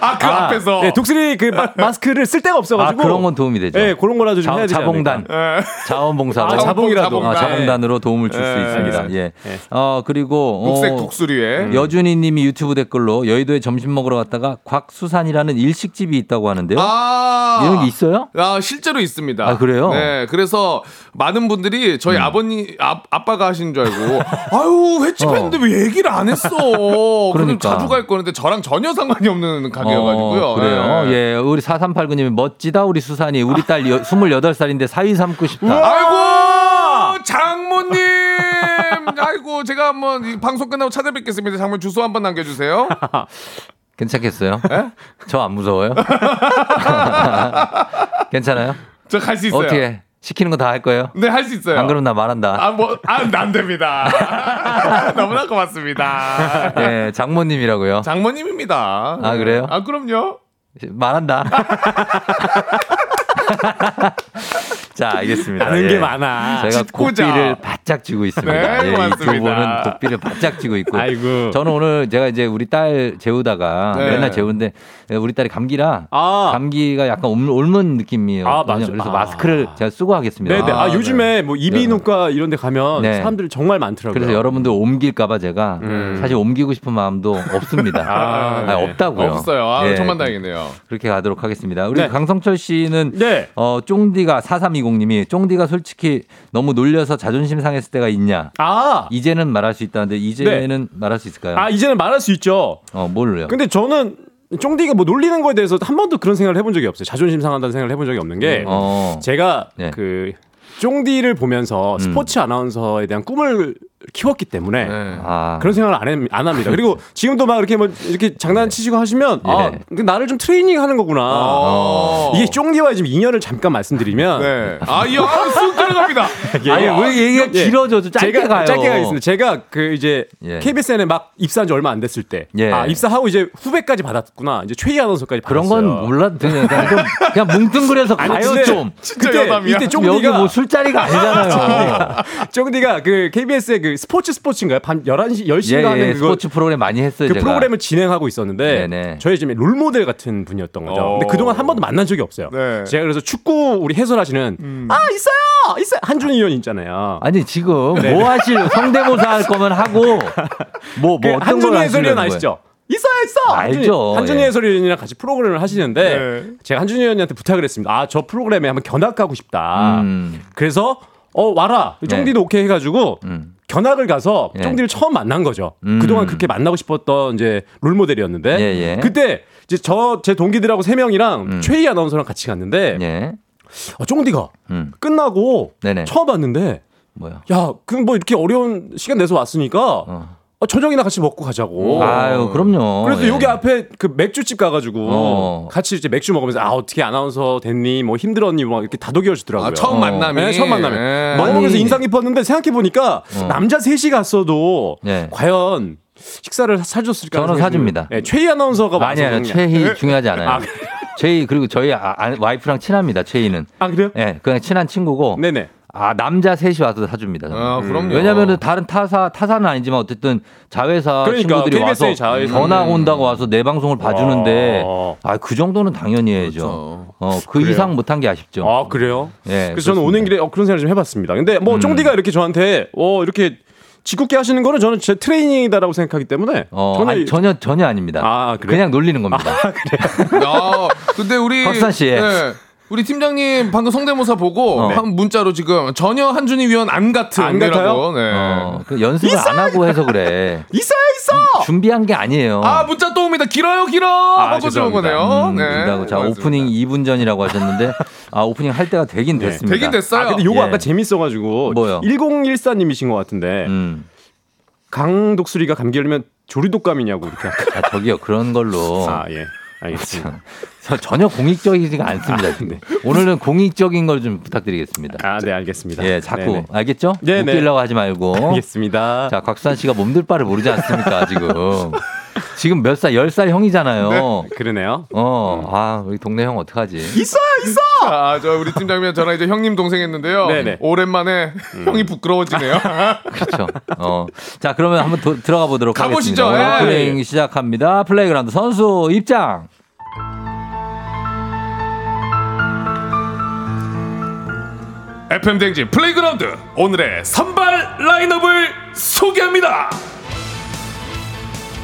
K: 아그 앞에서
L: 네, 독수리 그 마, 스크를쓸 데가
A: 아,
L: 없어가지고.
A: 그런 건 도움이 되죠.
L: 네 그런 거라도 좀
A: 자,
L: 해야 되지
A: 자봉단.
L: 않을까.
A: 자원봉사로.
L: 아, 자봉이라도.
K: 자봉단.
A: 아, 자봉단으로 도움을 줄수
K: 네.
A: 있습니다. 예.
L: 네.
A: 어, 그리고
K: 녹색
A: 어,
K: 독수리에
A: 여준이 님이 유튜브 댓글로 여의도에 점심 먹으러 갔다가 곽수산이라는 일식집이 있다고 하는데요.
K: 아
A: 이런 게 있어요?
K: 아 실제로 있습니다.
A: 아, 그래요? 음.
K: 네, 그래서 많은 분들이 저희 아버님 아, 아빠가 하신 줄 알고 아유 횟집 했는데 왜 얘기를 안 했어? 그럼
A: 그러니까.
K: 자주 갈 거는데 저랑 전혀 상관이 없는 가게여가지고요.
A: 어, 그래요.
K: 네.
A: 예. 우리 4389님이 멋지다 우리 수산이 우리 딸 여, 28살인데 사위 삼고 싶다.
K: 아이고 장모님, 아이고 제가 한번 이 방송 끝나고 찾아뵙겠습니다. 장모 주소 한번 남겨주세요.
A: 괜찮겠어요? 저 안 무서워요? 괜찮아요?
K: 저 갈 수 있어요.
A: 어떻게 시키는 거 다 할 거예요?
K: 네, 할 수 있어요.
A: 안 그러면 나 말한다.
K: 아, 뭐, 아, 안 됩니다. 너무나 고맙습니다.
A: 예, 장모님이라고요.
K: 장모님입니다.
A: 아, 그래요?
K: 아, 그럼요.
A: 말한다. 자, 알겠습니다.
L: 아는
A: 예.
L: 게 많아.
A: 제가
K: 짓고자.
A: 고삐를 바짝 쥐고 있습니다.
K: 네,
A: 예, 이두
K: 고맙습니다.
A: 분은 고삐를 바짝 쥐고 있고.
L: 아이고.
A: 저는 오늘 제가 이제 우리 딸 재우다가
K: 네.
A: 맨날 재우는데 우리 딸이 감기라
L: 아.
A: 감기가 약간 옮- 옮은 느낌이에요.
L: 아, 맞아.
A: 그래서
L: 아.
A: 마스크를 제가 쓰고 하겠습니다.
L: 네네. 아,
K: 아,
L: 요즘에 뭐 이비인후과 이런 데 가면
A: 네.
L: 사람들이 정말 많더라고요.
A: 그래서 여러분들 옮길까봐 제가
L: 음.
A: 사실 옮기고 싶은 마음도 없습니다.
L: 아,
A: 아니,
L: 네.
A: 없다고요.
K: 없어요. 아,
A: 예,
K: 정말 다행이네요.
A: 그렇게 가도록 하겠습니다. 우리
L: 네.
A: 강성철 씨는
L: 네.
A: 어, 쫑디가 4320 님이 쫑디가 솔직히 너무 놀려서 자존심 상했을 때가 있냐?
L: 아.
A: 이제는 말할 수 있다는데 이제는 말할 수 있을까요?
L: 아, 이제는 말할 수 있죠.
A: 어, 뭘로요?
L: 근데 저는 쫑디가 뭐 놀리는 거에 대해서 한 번도 그런 생각을 해본 적이 없어요. 자존심 상한다는 생각을 해본 적이 없는 게
A: 어.
L: 제가
A: 네.
L: 그 쫑디를 보면서
A: 음.
L: 스포츠 아나운서에 대한 꿈을 키웠기 때문에
K: 네.
A: 아.
L: 그런 생각을 안, 해- 안 합니다. 그리고 지금도 막 이렇게 뭐 이렇게 장난치시고 하시면 아,
A: 예.
L: 그 나를 좀 트레이닝 하는 거구나.
K: 어.
L: 이게 쫑디와 지금 인연을 잠깐 말씀드리면
K: 네. 아, 이, 아, 쑥 들어갑니다.
A: 아니, 왜 얘기가
L: 예.
A: 길어져? 좀 짧게
L: 제가
A: 가요.
L: 짧게 가겠습니다. 제가 그 이제
A: 예.
L: KBSN에 막 입사한 지 얼마 안 됐을 때,
A: 예.
L: 아 입사하고 이제 후배까지 받았구나. 이제 최희 아나운서까지
A: 그런
L: 받았어요.
A: 건 몰라. 그냥, 그냥 뭉뚱그려서
L: 아니,
A: 가요,
L: 근데
A: 좀.
K: 진짜
L: 그때
K: 여담이야.
L: 이때
A: 좀 여기
L: 쫑디가
A: 뭐 술자리가 아니잖아요.
L: 쫑디가 그 KBS의 그 스포츠 스포츠인가요? 밤 11시 10시인가
A: 예,
L: 하는
A: 예,
L: 그거
A: 스포츠 프로그램 많이 했어요,
L: 그
A: 제가.
L: 프로그램을 진행하고 있었는데
A: 네네.
L: 저희 지금 롤모델 같은 분이었던 거죠.
K: 어.
L: 근데 그동안 한 번도 만난 적이 없어요.
K: 네.
L: 제가 그래서 축구 우리 해설하시는
A: 음.
L: 아 있어요, 있어요 한준희 의원 있잖아요.
A: 아니, 지금
L: 네.
A: 뭐 하실, 성대모사 할 거면 하고, 뭐, 뭐,
L: 그
A: 어떤 걸
L: 한준희 해설위원? 아시죠? 있어요, 있어.
A: 알죠.
L: 한준희, 한준희
A: 예.
L: 해설위원이랑 같이 프로그램을 하시는데
K: 네.
L: 제가 한준희 의원님한테 부탁을 했습니다. 아, 저 프로그램에 한번 견학하고 싶다.
A: 음.
L: 그래서 어 와라. 쫑디도 오케이 해가지고
A: 음.
L: 견학을 가서
A: 예.
L: 쫑디를 처음 만난 거죠.
A: 음.
L: 그동안 그렇게 만나고 싶었던 이제 롤 모델이었는데
A: 예, 예.
L: 그때 이제 저 제 동기들하고 세 명이랑
A: 음.
L: 최희 아나운서랑 같이 갔는데
A: 예.
L: 아, 쫑디가
A: 음.
L: 끝나고
A: 네네.
L: 처음 왔는데
A: 뭐야?
L: 야, 그럼 뭐 이렇게 어려운 시간 내서 왔으니까
A: 어.
L: 아, 저녁이나 같이 먹고 가자고.
A: 아유, 그럼요.
L: 그래서
A: 예.
L: 여기 앞에 그 맥주집 가가지고
A: 어.
L: 같이 이제 맥주 먹으면서 아 어떻게 아나운서 됐니 뭐 힘들었니 뭐 이렇게 다독여 주더라고요.
K: 아, 처음 만남이?
L: 네, 처음 만남이.
K: 예.
L: 먹으면서
A: 아니.
L: 인상 깊었는데 생각해 보니까
A: 어.
L: 남자 셋이 갔어도
A: 예.
L: 과연 식사를 사줬을까?
A: 저는 사줍니다.
L: 네, 최희 아나운서가
A: 아니야,
L: 그냥-
A: 최희
L: 네.
A: 중요하지 않아요.
L: 아,
A: 최희 그리고 저희 아, 아, 와이프랑 친합니다. 최희는.
L: 아 그래요?
A: 예, 그냥 친한 친구고.
L: 네네.
A: 아 남자 셋이 와서 사줍니다. 저는.
K: 아, 그럼요.
A: 왜냐면은 다른 타사 타사는 아니지만 어쨌든 자회사
L: 그러니까,
A: 친구들이
L: KBS의
A: 와서
L: 자회사.
A: 전화 온다고 와서 내 방송을 봐주는데
L: 어.
A: 아그 정도는 당연히 해야죠.
K: 그렇죠.
A: 어그
L: 그래요?
A: 이상 못한 게 아쉽죠.
L: 아 그래요?
A: 예,
L: 그래서 저는 오는 길에 어, 그런 생각을 좀 해봤습니다. 근데 뭐
A: 음.
L: 쫑디가 이렇게 저한테 어 이렇게 짓궂게 하시는 거는 저는 제 트레이닝이다라고 생각하기 때문에
A: 어,
L: 저는
A: 아니, 전혀 전혀 아닙니다.
L: 아, 그래요?
A: 그냥 놀리는 겁니다.
K: 야, 근데 우리
A: 박수환 씨.
K: 네. 우리 팀장님 방금 성대모사 보고
A: 어.
K: 한 문자로 지금 전혀 한준희 위원 안 같은
L: 안 같아요?
K: 네.
A: 어, 그 연습을 안 하고 해서 그래.
L: 있어요 있어.
A: 준비한 게 아니에요.
K: 아 문자 또 옵니다. 길어요 길어 하고 들어온
L: 죄송합니다.
K: 거네요.
A: 음,
K: 네.
A: 자. 오프닝 2분 전이라고 하셨는데 아 오프닝 할 때가 되긴
L: 네,
A: 됐습니다.
K: 되긴 됐어요.
L: 아 근데 요거
A: 예.
L: 아까 재밌어가지고
A: 뭐요?
L: 1014님이신 것 같은데
A: 음.
L: 강독수리가 감기 걸리면 조리독감이냐고 이렇게.
A: 아, 저기요 그런 걸로
L: 아 예. 알겠습니다.
A: 저 전혀 공익적이지가 않습니다.
L: 네.
A: 오늘은 공익적인 걸 좀 부탁드리겠습니다.
L: 아 네 알겠습니다.
A: 예, 자꾸
L: 네네.
A: 알겠죠?
L: 네, 네.
A: 웃기려고 하지 말고.
L: 알겠습니다.
A: 자, 곽수산 씨가 몸둘 바를 모르지 않습니까, 지금. 지금 몇 살, 열 살 형이잖아요.
L: 그러네요.
A: 어, 아, 우리 동네 형 어떡하지?
L: 있어요 있어.
K: 아, 저 우리 팀장님 저랑 이제 형님 동생 했는데요.
L: 네네.
K: 오랜만에 형이 부끄러워지네요.
A: 그렇죠. 어. 자, 그러면 한번 도- 들어가 보도록
K: 가보시죠.
A: 하겠습니다.
K: 예.
A: 오프닝 시작합니다. 플레이그라운드 선수 입장.
K: FM 댕진 플레이그라운드. 오늘의 선발 라인업을 소개합니다.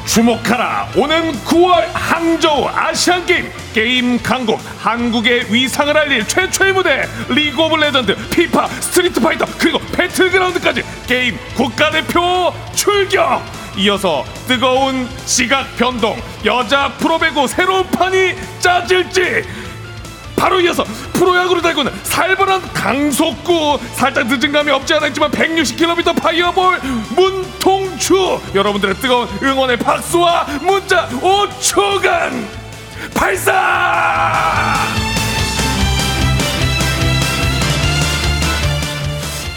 K: 주목하라. 오는 9월 항저우 아시안 게임. 게임 강국. 한국의 위상을 알릴 최초의 무대. 리그 오브 레전드 피파 스트리트 파이터 그리고 배틀그라운드까지 게임 국가대표 출격. 이어서 뜨거운 지각 변동. 여자 프로배구 새로운 판이 짜질지 바로 이어서 프로야구를 달고는 살벌한 강속구. 살짝 늦은 감이 없지 않아 있지만 160km fireball 문통주 여러분들의 뜨거운 응원의 박수와 문자 5초간 발사!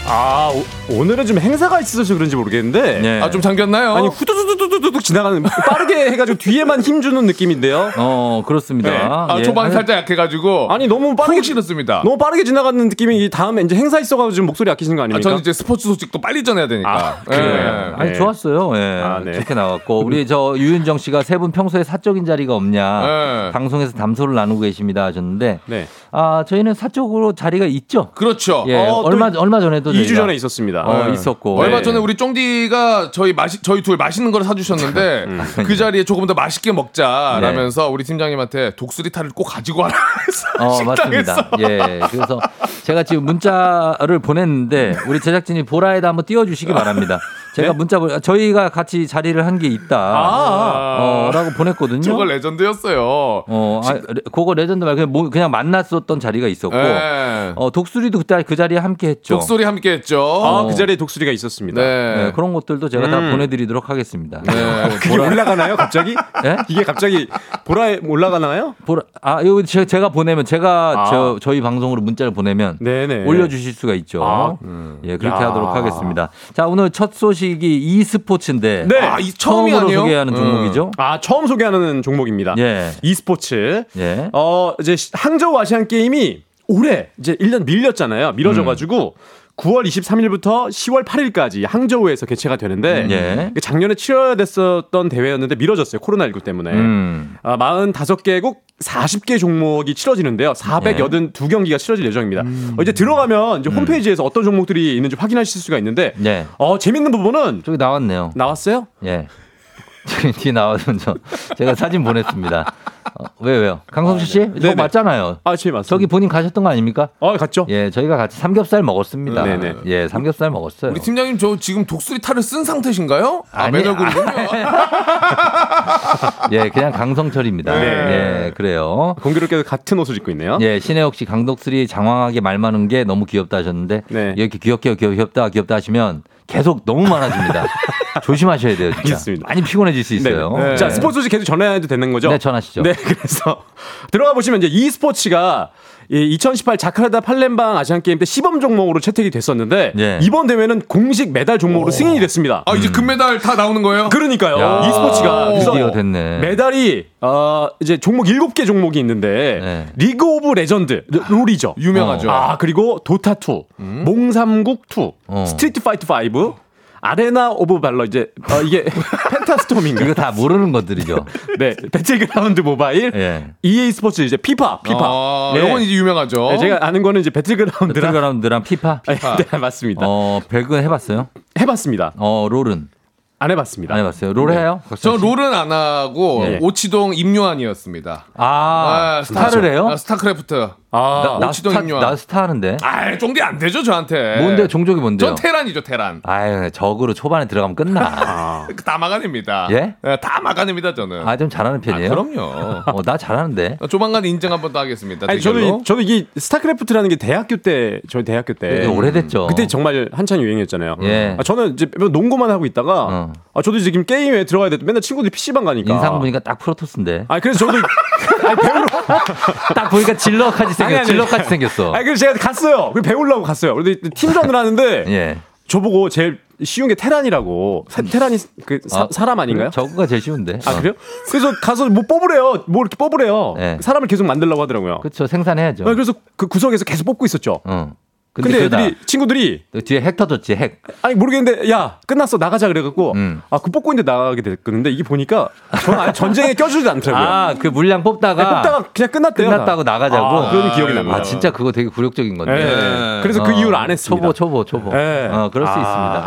L: 아 오, 늘은 좀 행사가 있어서 그런지 모르겠는데.
A: 네.
K: 아좀 잠겼나요?
L: 아니 후두두두두둑 지나가는 빠르게 해가지고 뒤에만 힘 주는 느낌인데요.
A: 어, 그렇습니다.
K: 네. 아,
A: 예.
K: 초반 살짝 약해가지고
L: 아니 너무 빠르게
K: 푹 실었습니다
L: 너무 빠르게 지나가는 느낌이 이 다음에 이제 행사 있어가지고 지금 목소리 아끼시는 거
K: 아,
L: 아닙니까?
K: 저는 이제 스포츠 소식도 빨리 전해야 되니까
L: 아, 그래요?
K: 예.
A: 아니
L: 네.
A: 좋았어요. 예.
L: 아, 네.
A: 좋게 나왔고 우리 저 유윤정 씨가 세 분 평소에 사적인 자리가 없냐
K: 네.
A: 방송에서 담소를 나누고 계십니다 하셨는데
L: 네.
A: 아 저희는 사적으로 자리가 있죠.
K: 그렇죠
A: 예.
L: 어, 또
A: 얼마 얼마 전에도
L: 2주
A: 저희가
L: 전에 있었습니다.
A: 어,
K: 네.
A: 있었고
K: 얼마
A: 예.
K: 전에 우리 쫑디가 저희 마시 저희 둘 맛있는 걸 사주셨는데 그 자리에 조금 더 맛있게 먹자라면서 우리 팀장님한테 독수리타를 꼭 가지고 와라
A: 어,
K: 식당에서
A: 맞습니다. 예. 그래서 제가 지금 문자를 보냈는데 우리 제작진이 보라에다 한번 띄워주시기 바랍니다. 제가 문자 보 저희가 같이 자리를 한 게 있다. 어, 라고 보냈거든요.
K: 저거 레전드였어요.
A: 어, 아, 레- 그거 레전드 말고 그냥, 뭐- 그냥 만났었던 자리가 있었고,
K: 예.
A: 어, 독수리도 그때 그 자리에 함께 했죠.
K: 독수리 함께 했죠.
L: 아, 그 자리에 독수리가 있었습니다.
K: 네.
A: 네, 그런 것들도 제가 다
L: 음.
A: 보내드리도록 하겠습니다.
K: 네.
L: 그게 올라가나요, 갑자기?
A: 예?
L: 이게 갑자기 보라에 올라가나요?
A: 보라, 아, 이거 제- 제가 보내면, 제가
L: 아.
A: 저, 저희 방송으로 문자를 보내면
L: 네네.
A: 올려주실 수가 있죠.
L: 아,
A: 예, 그렇게
L: 야.
A: 하도록 하겠습니다. 자, 오늘 첫 소식 이 e스포츠인데.
L: 네.
K: 아, 이 처음이
A: 처음으로
K: 아니에요?
A: 소개하는
K: 음.
A: 종목이죠.
L: 아, 처음 소개하는 종목입니다.
A: 예.
L: e스포츠.
A: 예.
L: 어, 이제 시- 항저우 아시안 게임이 올해 이제 1년 밀렸잖아요. 미뤄져가지고 9월 23일부터 10월 8일까지 항저우에서 개최가 되는데
A: 예.
L: 이게 작년에 치러야 됐었던 대회였는데 미뤄졌어요. 코로나19 때문에.
A: 음.
L: 아, 45개국 40개 종목이 치러지는데요. 482경기가 치러질 예정입니다. 어, 이제 들어가면 이제 홈페이지에서 어떤 종목들이 있는지 확인하실 수가 있는데
A: 예.
L: 어, 재밌는 부분은
A: 저기 나왔네요.
L: 나왔어요?
A: 예. 저기 뒤에 나와서 저, 제가 사진 보냈습니다. 어, 왜 왜요? 강성수 씨? 저
L: 네네.
A: 맞잖아요.
L: 아, 제 맞습니다.
A: 저기 본인 가셨던 거 아닙니까?
L: 어, 갔죠.
A: 예, 저희가 같이 삼겹살 먹었습니다.
L: 네네.
A: 예, 삼겹살 먹었어요.
M: 우리 팀장님 저 지금 독수리 탈을 쓴 상태신가요? 아,
A: 아니,
M: 매너군요.
A: 예, 그냥 강성철입니다.
L: 네.
A: 예, 그래요.
L: 공교롭게도 같은 옷을 입고 있네요.
A: 예, 신혜옥 씨 강독수리 장황하게 말 많은 게 너무 귀엽다 하셨는데
L: 네.
A: 이렇게 귀엽게 귀엽- 귀엽다 귀엽다 하시면 계속 너무 많아집니다. 조심하셔야 돼요. 진짜.
L: 알겠습니다.
A: 많이 피곤해질 수 있어요.
L: 네. 자, 스포츠 소식 계속 전해도 되는 거죠?
A: 네, 전하시죠.
L: 네, 그래서 들어가 보시면 이제 e스포츠가 이2018 자카르타 팔렘방 아시안 게임 때 시범 종목으로 채택이 됐었는데
A: 예.
L: 이번 대회는 공식 메달 종목으로 승인이 됐습니다.
M: 아, 이제 금메달 다 나오는 거예요?
L: 그러니까요.
A: 야,
L: e스포츠가
A: 드디어 됐네.
L: 메달이 어 이제 종목 7개 종목이 있는데
A: 네.
L: 리그 오브 레전드 롤이죠.
M: 유명하죠.
L: 아, 그리고 도타 2, 몽삼국 2,
A: 어.
L: 스트리트 파이터 5, 아레나 오브 발러 이제 어, 이게 펜타스톰인가?
A: 이거 다 모르는 것들이죠.
L: 네, 배틀그라운드 모바일,
A: 예.
L: EA 스포츠 이제 피파, 피파.
M: 아,
L: 네.
M: 이건 이제 유명하죠.
L: 네, 제가 아는 거는 이제 배틀그라운드랑
A: 배틀그라운드랑 피파.
L: 네, 네, 맞습니다.
A: 어, 배그는 해봤어요?
L: 해봤습니다.
A: 어, 롤은
L: 안 해봤습니다.
A: 안 해봤어요. 롤 해요?
M: 저 롤은 안 하고
L: 네.
M: 오치동 임요한이었습니다.
A: 아, 스타를 해요?
M: 아, 스타크래프트.
L: 아,
A: 나
M: 오치동
A: 스타,
M: 임요한.
A: 나 스타 하는데.
M: 아, 쫑디 안 되죠, 저한테.
A: 뭔데 종족이 뭔데요?
M: 전 테란이죠, 테란.
A: 아유, 저그로 초반에 들어가면 끝나.
M: 다 막아냅니다.
A: 예?
M: 네, 다 막아냅니다, 저는.
A: 아, 좀 잘하는 편이에요?
M: 아, 그럼요.
A: 어, 나 잘하는데.
M: 조만간 인증 한번 더 하겠습니다.
L: 아니. 저는 저는 이게 스타크래프트라는 게 대학교 때 저희 대학교 때
A: 오래됐죠.
L: 그때 정말 한창 유행이었잖아요.
A: 예.
L: 아, 저는 이제 농구만 하고 있다가
A: 어.
L: 아, 저도 지금 게임에 들어가야 돼. 맨날 친구들이 PC방 가니까.
A: 인상 보니까 딱 프로토스인데.
L: 아 그래서 저도 아니, 배우러
A: 딱 보니까
L: 아니,
A: 생겼어. 질러같이 생겼어.
L: 아니 그래서 제가 갔어요. 그 배우려고 갔어요. 근데 팀전을 하는데
A: 예.
L: 저보고 제일 쉬운 게 테란이라고. 사- 테란이 그 사,
A: 아,
L: 람 아닌가요?
A: 저거가 제일 쉬운데.
L: 아 그래요? 그래서 가서 뭐 뽑으래요. 뭐 이렇게 뽑으래요.
A: 네.
L: 사람을 계속 만들려고 하더라고요.
A: 그렇죠. 생산해야죠.
L: 아, 그래서 그 구석에서 계속 뽑고 있었죠.
A: 어.
L: 근데,
A: 그러다
L: 애들이 친구들이
A: 너 뒤에 핵 터졌지 핵.
L: 아니 모르겠는데 야 끝났어 나가자 그래갖고
A: 음.
L: 아그 뽑고 있는데 나가게 됐는데 이게 보니까 아예 전쟁에 껴주지도 않더라고요.
A: 아그 물량 뽑다가
L: 네, 뽑다가 그냥 끝났대요.
A: 끝났다고
L: 다.
A: 나가자고.
L: 아, 그런 기억이 납니다.
A: 아 진짜 그거 되게 굴욕적인 건데.
L: 네. 그래서 그
A: 어,
L: 이후로 안 했습니다.
A: 초보 초보 초보.
L: 네.
A: 어 그럴 수
L: 아.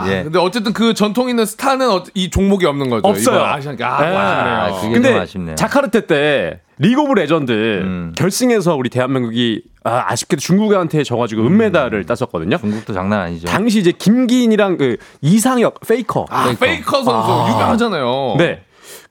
A: 있습니다. 예.
M: 근데 어쨌든 그 전통 있는 스타는 어- 이 종목이 없는 거죠.
L: 없어요.
M: 아시안. 아,
L: 네.
M: 아쉽네요.
A: 아,
L: 근데
A: 좀 아쉽네요.
L: 자카르타 때 리그 오브 레전드
A: 음.
L: 결승에서 우리 대한민국이 아, 아쉽게도 중국한테 져가지고 은메달을 땄었거든요.
A: 중국도 장난 아니죠.
L: 당시 이제 김기인이랑 그 이상혁 페이커.
M: 아, 페이커 선수
L: 아.
M: 유명하잖아요.
L: 네.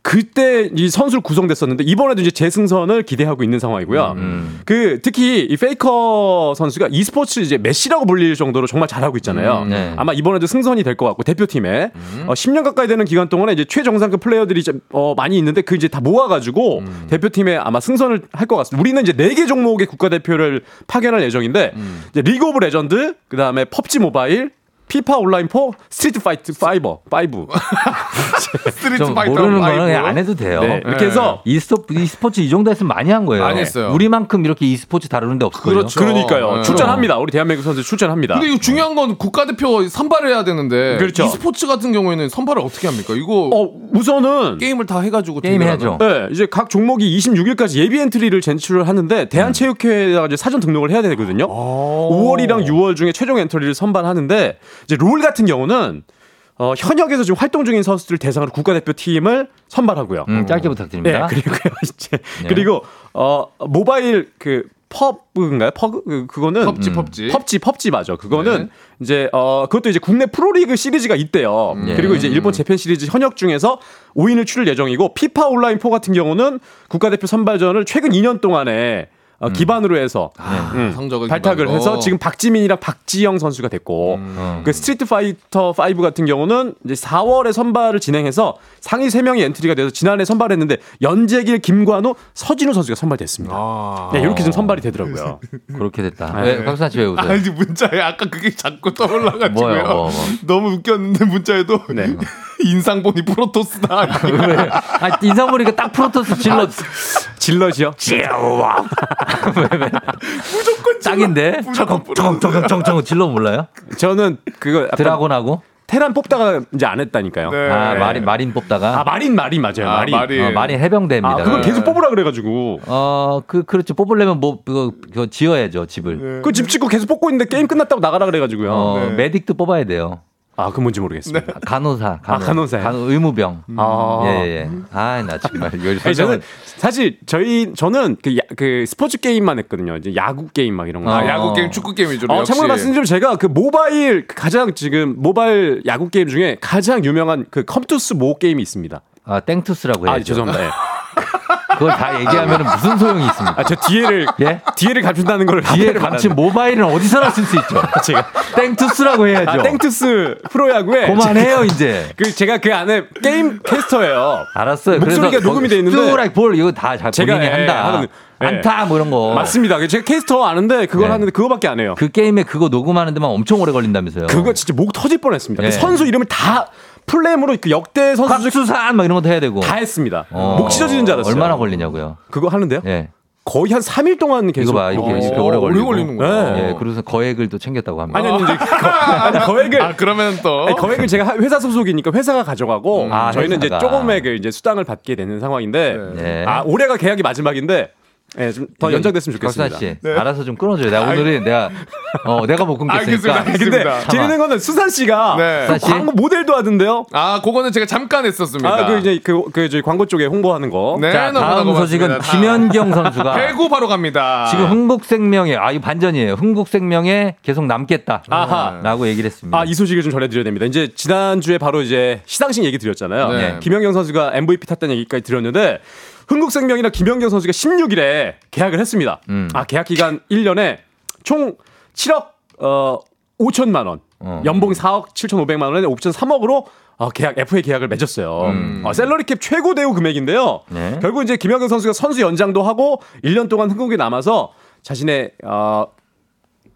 L: 그때 이 선수를 구성됐었는데 이번에도 이제 재승선을 기대하고 있는 상황이고요.
A: 음.
L: 그 특히 이 페이커 선수가 e스포츠 이제 메시라고 불릴 정도로 정말 잘하고 있잖아요.
A: 음, 네.
L: 아마 이번에도 승선이 될 것 같고 대표팀에 어, 10년 가까이 되는 기간 동안에 이제 최정상급 플레이어들이 이제 어, 많이 있는데 그 이제 다 모아가지고
A: 음.
L: 대표팀에 아마 승선을 할 것 같습니다. 우리는 이제 네개 종목의 국가대표를 파견할 예정인데
A: 음.
L: 이제 리그 오브 레전드, 그 다음에 펍지 모바일. 피파 온라인 4, 스트리트 파이터 5, 5.
M: 스트리트
A: 좀
M: 파이터
A: 모르는 거는. 그냥 안 해도 돼요.
L: 네, 이렇게 해서
A: e스포, e스포츠 이 정도 했으면 많이 한 거예요.
M: 많이 했어요.
A: 우리만큼 이렇게 e스포츠 다루는 데 없을걸요.
M: 그렇죠.
L: 그러니까요.
M: 네.
L: 출전합니다. 우리 대한민국 선수 출전합니다.
M: 근데 이거 중요한 건 국가대표 선발을 해야 되는데
L: 그렇죠.
M: e스포츠 같은 경우에는 선발을 어떻게 합니까? 이거
L: 어, 우선은
M: 게임을 다 해가지고
A: 게임? 해야죠.
L: 네, 이제 각 종목이 26일까지 예비 엔트리를 제출을 하는데 대한체육회에다가 이제 사전 등록을 해야 되거든요. 5월이랑 6월 중에 최종 엔트리를 선발하는데 이제 롤 같은 경우는 어, 현역에서 지금 활동 중인 선수들 대상으로 국가대표 팀을 선발하고요.
A: 음, 짧게 부탁드립니다.
L: 네, 그리고요 이제
A: 네.
L: 그리고 어 모바일 그 펍인가요? 퍼그 그- 그거는
M: 펍지 펍지.
L: 펍지 펍지 맞아. 그거는
M: 네.
L: 이제 어 그것도 이제 국내 프로리그 시리즈가 있대요.
A: 네.
L: 그리고 이제 일본 재팬 시리즈 현역 중에서 5인을 치를 예정이고 피파 온라인 4 같은 경우는 국가대표 선발전을 최근 2년 동안에 어, 기반으로 해서 음,
M: 성적을
L: 발탁을
M: 기반으로.
L: 해서 지금 박지민이랑 박지영 선수가 됐고
A: 음.
L: 그 스트리트 파이터 5 같은 경우는 이제 4월에 선발을 진행해서 상위 3명이 엔트리가 돼서 지난해 선발했는데 연제길, 김관우, 서진우 선수가 선발됐습니다.
M: 아.
L: 네, 이렇게 좀 선발이 되더라고요.
A: 그렇게 됐다.
L: 네.
A: 왜, 곽수산 씨 왜 웃어요?
M: 아니 문자에 아까 그게 자꾸 떠올라가지고요.
A: 뭐요, 뭐, 뭐.
M: 너무 웃겼는데 문자에도
L: 네.
M: 인상 보니 프로토스다.
A: 왜? 아, 인상 보니까 딱 프로토스 질럿.
L: 질럿이요?
M: 무조건
A: 짝인데?
M: 무조건
A: 청청청청청 질러 몰라요?
L: 저는 그거
A: 드라곤하고?
L: 테란 뽑다가 이제 안 했다니까요.
M: 네.
A: 아, 마린, 마린 뽑다가?
L: 아 마린 마린 맞아요.
M: 아,
L: 마린.
M: 마린.
A: 어, 마린 해병대입니다.
L: 아, 그걸
M: 네.
L: 계속 뽑으라 그래가지고
A: 어, 그, 그렇죠. 뽑으려면 뭐, 그거, 그거 지어야죠, 집을.
L: 그집 짓고 계속 뽑고 있는데 게임 끝났다고 나가라 그래가지고요.
A: 어,
M: 네.
A: 메딕도 뽑아야 돼요.
L: 아, 그 뭔지 모르겠습니다.
A: 간호사, 간호,
L: 아, 간호사요?
A: 간호 의무병.
L: 아.
A: 예, 예. 아, 나 정말 이걸
L: 아니, 저는 사실 저희 저는 그, 야- 그 스포츠 게임만 했거든요. 이제 야구 게임 막 이런 거.
K: 아, 야구 게임, 축구 게임 위주로.
L: 어. 참고로 말씀드리면 제가 그 모바일 그 가장 지금 모바일 야구 게임 중에 가장 유명한 그 컴투스 모 게임이 있습니다.
A: 아, 땡투스라고 해요.
L: 아, 죄송합니다. 예.
A: 그걸 다 얘기하면 무슨 소용이 있습니까?
L: 아, 저 뒤에를
A: 예?
L: 뒤에를 감춘다는 걸
A: 뒤에
L: 앞에를
A: 감춘 모바일은 어디서나 쓸 수 있죠.
L: 제가
A: 땡투스라고 해야죠.
L: 아, 땡투스 프로야구에
A: 그만해요, 이제.
L: 그 제가 그 안에 게임 캐스터예요.
A: 알았어요.
L: 목소리가 녹음이 돼 있는데
A: 스트라이크 볼 이거 다 자-
L: 제가
A: 본인이
L: 예,
A: 한다.
L: 예.
A: 안타 뭐 이런 거.
L: 맞습니다. 제가 캐스터 아는데 그걸
A: 네.
L: 하는데 그거밖에 안 해요.
A: 그 게임에 그거 녹음하는 데만 엄청 오래 걸린다면서요.
L: 그거 진짜 목 터질 뻔했습니다. 그
A: 예.
L: 선수 이름을 다 full name으로 그 역대 선수
A: 곽수산 막 이런 것도 해야 되고.
L: 다 했습니다.
A: 어.
L: 목 찢어지는 줄 알았어요.
A: 얼마나 걸리냐고요.
L: 그거 하는데요?
A: 예.
L: 거의 한 3일 동안 계속
A: 이거 봐 이렇게,
L: 어.
A: 이렇게 오래 걸리고.
K: 걸리는구나.
L: 네.
A: 예. 그래서 거액을 또 챙겼다고 합니다.
L: 아니 아니 이제 거, 아니 거액을
K: 아, 그러면 또.
L: 아니, 거액을 제가 하- 회사 소속이니까 회사가 가져가고
A: 아,
L: 저희는
A: 회사가.
L: 이제 조금의 이제 수당을 받게 되는 상황인데
A: 네.
L: 아 올해가 계약이 마지막인데 예, 좀더 연장됐으면 좋겠습니다.
A: 씨, 알아서 좀 끊어줘요. 내가 오늘은 내가 어 내가 못 끊겠으니까.
K: 알겠습니다. 알겠습니다.
L: 근데 재밌는 거는 수산 씨가
K: 네.
L: 그
A: 수산 씨?
L: 광고 모델도 하던데요.
K: 아, 그거는 제가 잠깐 했었습니다.
L: 아, 그 이제 그, 그 이제 광고 쪽에 홍보하는 거.
K: 네,
A: 자, 다음
K: 고맙습니다.
A: 소식은 김현경 선수가
K: 배구 바로 갑니다.
A: 지금 흥국생명에 아 이거 반전이에요. 흥국생명에 계속 남겠다 라고
L: 아하.
A: 얘기를 했습니다.
L: 아, 이 소식을 좀 전해 드려야 됩니다. 이제 지난주에 바로 이제 시상식 얘기 드렸잖아요.
K: 네.
L: 김연경 선수가 MVP 탔다는 얘기까지 드렸는데, 흥국생명이나 김연경 선수가 16일에 계약을 했습니다.
A: 음.
L: 아, 계약 기간 1년에 총 7억, 어, 5천만 원.
A: 어.
L: 연봉 4억 7,500만 원에 옵션 3억으로 어, 계약 FA 계약을 맺었어요.
A: 음.
L: 어, 셀러리캡 최고 대우 금액인데요.
A: 네.
L: 결국 이제 김연경 선수가 선수 연장도 하고 1년 동안 흥국에 남아서 자신의 어,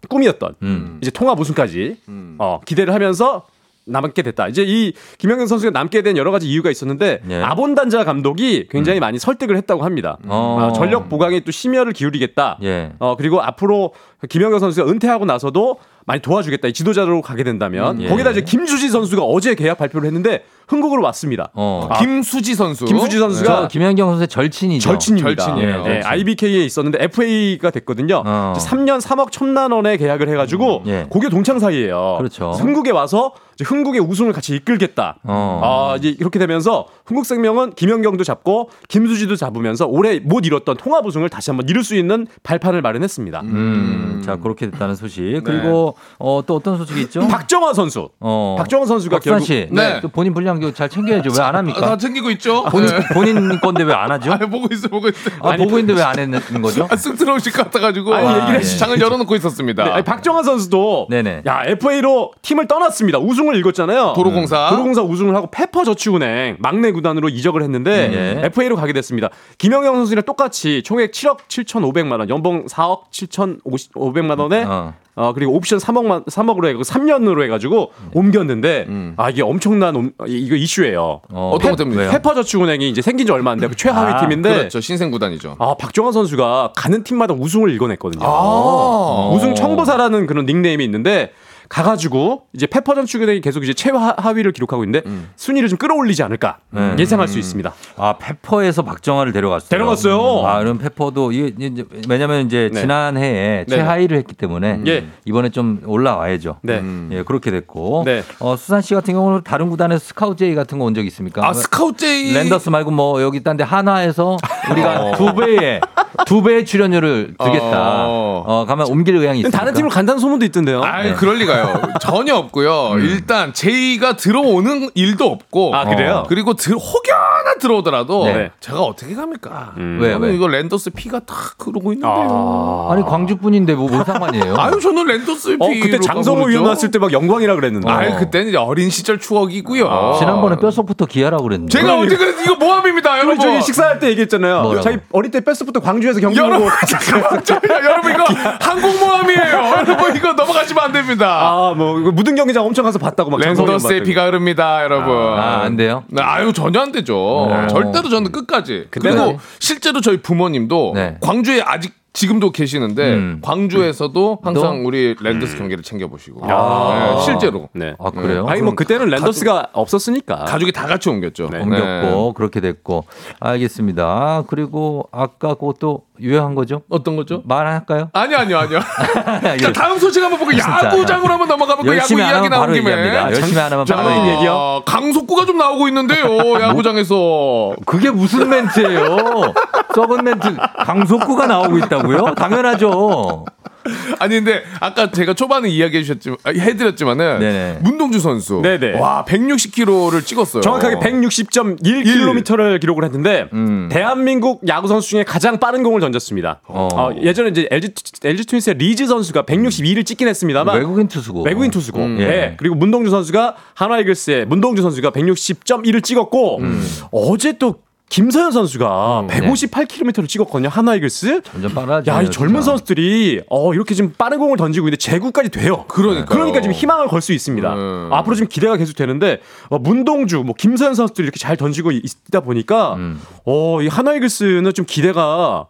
L: 꿈이었던
A: 음.
L: 이제 통합 우승까지 어, 기대를 하면서 남게 됐다. 이제 이 김영경 선수가 남게 된 여러 가지 이유가 있었는데
A: 네.
L: 아본단자 감독이 굉장히 많이 설득을 했다고 합니다.
A: 어.
L: 어, 전력 보강에 또 심혈을 기울이겠다.
A: 예.
L: 어 그리고 앞으로 김영경 선수가 은퇴하고 나서도 많이 도와주겠다. 이 지도자로 가게 된다면
A: 음, 예.
L: 거기다 이제 김수지 선수가 어제 계약 발표를 했는데 흥국으로 왔습니다.
A: 어.
L: 아,
K: 김수지 선수.
L: 김수지 선수가
A: 저 김현경 선수의 절친이죠.
L: 절친입니다.
K: 절친이에요.
L: 네, IBK에 있었는데 FA가 됐거든요.
A: 어.
L: 이제 3년 3억 1천만 원에 계약을 해가지고
A: 예.
L: 고교 동창 사이예요.
A: 그렇죠.
L: 흥국에 와서 흥국의 우승을 같이 이끌겠다.
A: 어.
L: 아, 이제 이렇게 되면서 흥국생명은 김연경도 잡고 김수지도 잡으면서 올해 못 이뤘던 통합 우승을 다시 한번 이룰 수 있는 발판을 마련했습니다.
A: 음, 자 그렇게 됐다는 소식. 그리고 어, 또 어떤 소식이 있죠?
L: 박정환 선수.
A: 어.
L: 박정환 선수가 결국
A: 씨,
K: 네.
A: 또 본인 분량 잘 챙겨야죠. 왜안
K: 아,
A: 합니까?
K: 다 챙기고 있죠.
A: 본인
K: 네.
A: 본인 건데 왜 안 하죠?
K: 아, 보고 있어, 보고 있어.
A: 아, 보고 있는데 왜 안 했는 거죠?
K: 아, 쓱 들어오실 것 같아가지고
L: 아니,
K: 아,
L: 얘기를
K: 예. 장을 열어놓고 있었습니다.
L: 네, 아니, 박정환 선수도
A: 네네.
L: 야 FA로 팀을 떠났습니다. 우승을 읽었잖아요.
K: 도로공사.
L: 도로공사 우승을 하고 페퍼저축은행 막내 구단으로 이적을 했는데
A: 예.
L: FA로 가게 됐습니다. 김영경 선수랑 똑같이 총액 7억 7,500만 원, 연봉 4억 7,500만 원에
A: 어.
L: 어. 그리고 옵션 3억만 3억으로 해고 3년으로 해가지고 옮겼는데 아 이게 엄청난 옴- 이거 이슈예요.
A: 어,
K: 어떤 것 때문에요?
L: 페퍼저축은행이 이제 생긴 지 얼마 안 되고 최하위
A: 아,
L: 팀인데
K: 그렇죠. 신생 구단이죠.
L: 아 박정환 선수가 가는 팀마다 우승을 일궈냈거든요.
K: 아.
L: 우승 청보사라는 그런 닉네임이 있는데 가가지고 이제 페퍼전 축구대이 계속 이제 최하위를 기록하고 있는데 순위를 좀 끌어올리지 않을까
A: 네.
L: 예상할 수 있습니다.
A: 아 페퍼에서 박정환을 데려갔어요.
L: 데려갔어요.
A: 아 그럼 페퍼도 이게 이제 왜냐면 이제
L: 네.
A: 지난 해에
L: 네.
A: 최하위를 했기 때문에
L: 예.
A: 이번에 좀 올라와야죠.
L: 네.
A: 예 그렇게 됐고.
L: 네.
A: 어, 수산 씨 같은 경우는 다른 구단에서 스카우트 제의 같은 거 온 적 있습니까?
K: 아, 스카우트 제의.
A: 랜더스 말고 뭐 여기 딴데 하나에서 우리가 두 배의 두 배의 출연료를 주겠다.
K: 어.
A: 어, 가면 옮길 의향이 있습니까?
L: 다른 팀으로 간다는 소문도 있던데요.
K: 아,
A: 네.
K: 그럴 리가 요. 전혀 없고요.
A: 음.
K: 일단 제의가 들어오는 일도 없고.
L: 아, 그래요?
K: 그리고 들, 혹여나 들어오더라도
A: 네.
K: 제가 어떻게 갑니까?
L: 음.
A: 왜, 왜?
K: 이거 랜더스 피가 다 흐르고 있는데요.
A: 아니 광주 분인데 뭐, 뭔 상관이에요?
K: 아, 유 저는 랜더스 피.
L: 어 그때 장성호 위원 왔을 때 막 영광이라 그랬는데.
K: 아, 그때는 이제 어린 시절 추억이고요.
A: 아, 지난번에 뼛속부터 기아라고 그랬는데.
K: 제가 언제 그랬 이거 모함입니다,
L: 우리
K: 여러분.
L: 저희 식사할 때 얘기했잖아요.
A: 뭐라고?
L: 자기 어릴 때 뺐스부터 광주에서 경기
K: 여러분, 여러분 이거 항공 모함이에요. 여러분 이거 넘어가시면 안 됩니다.
L: 아 뭐 무등 경기장 엄청 가서 봤다고 막
K: 랜더스의. 피가 흐릅니다, 여러분.
A: 아, 안 돼요?
K: 네, 아유 전혀 안 되죠.
A: 네.
K: 절대로 저는 끝까지.
L: 그때는-
K: 그리고 실제로 저희 부모님도
A: 네.
K: 광주에 아직 지금도 계시는데
A: 음.
K: 광주에서도 항상 우리 랜더스 경기를 챙겨 보시고
L: 아.
K: 네, 실제로
L: 네.
A: 아 그래요?
L: 아니 뭐 그때는 랜더스가 없었으니까.
K: 가족이 다 같이 옮겼죠.
L: 네.
A: 옮겼고 그렇게 됐고 알겠습니다. 그리고 아까 그것도 유효한 거죠?
M: 어떤 거죠?
A: 말할까요?
M: 아니요, 아니요, 아니요.
A: 자,
M: 자, 다음 소식 한번 보고 야구장으로 한번 넘어가 볼까요? 야구 이야기 나온
A: 바로
M: 김에.
A: 얘기합니다. 열심히 안 하면
M: 자,
A: 바로 얘기요.
M: 강속구가 좀 나오고 있는데요. 야구장에서.
A: 그게 무슨 멘트예요? 썩은 멘트 강속구가 나오고 있다고요? 당연하죠.
M: 아니 근데 아까 제가 초반에 이야기해 주셨지만 아, 해드렸지만은 문동주 선수
L: 네네.
M: 와 160km를 찍었어요.
L: 정확하게 160.1km를 기록을 했는데
A: 음.
L: 대한민국 야구 선수 중에 가장 빠른 공을 던졌습니다. 어, 예전에 이제 LG, LG 트윈스의 리즈 선수가 162를 찍긴 했습니다만
A: 외국인 투수고.
L: 외국인 투수고.
A: 음.
L: 예.
A: 예.
L: 그리고 문동주 선수가 한화 이글스의 문동주 선수가 160.1을 찍었고
A: 음.
L: 어제 또 김서현 선수가 158km를 찍었거든요. 한화 이글스.
A: 점점 빨라지네요.
L: 야, 이 젊은
A: 진짜.
L: 선수들이 어, 이렇게 지금 빠른 공을 던지고 있는데 제구까지 돼요.
M: 그러니까요.
L: 그러니까 지금 희망을 걸 수 있습니다.
A: 음.
L: 앞으로 지금 기대가 계속 되는데 어, 문동주, 뭐 김서현 선수들이 이렇게 잘 던지고 있- 있다 보니까
A: 음.
L: 어, 이 한화 이글스는 좀 기대가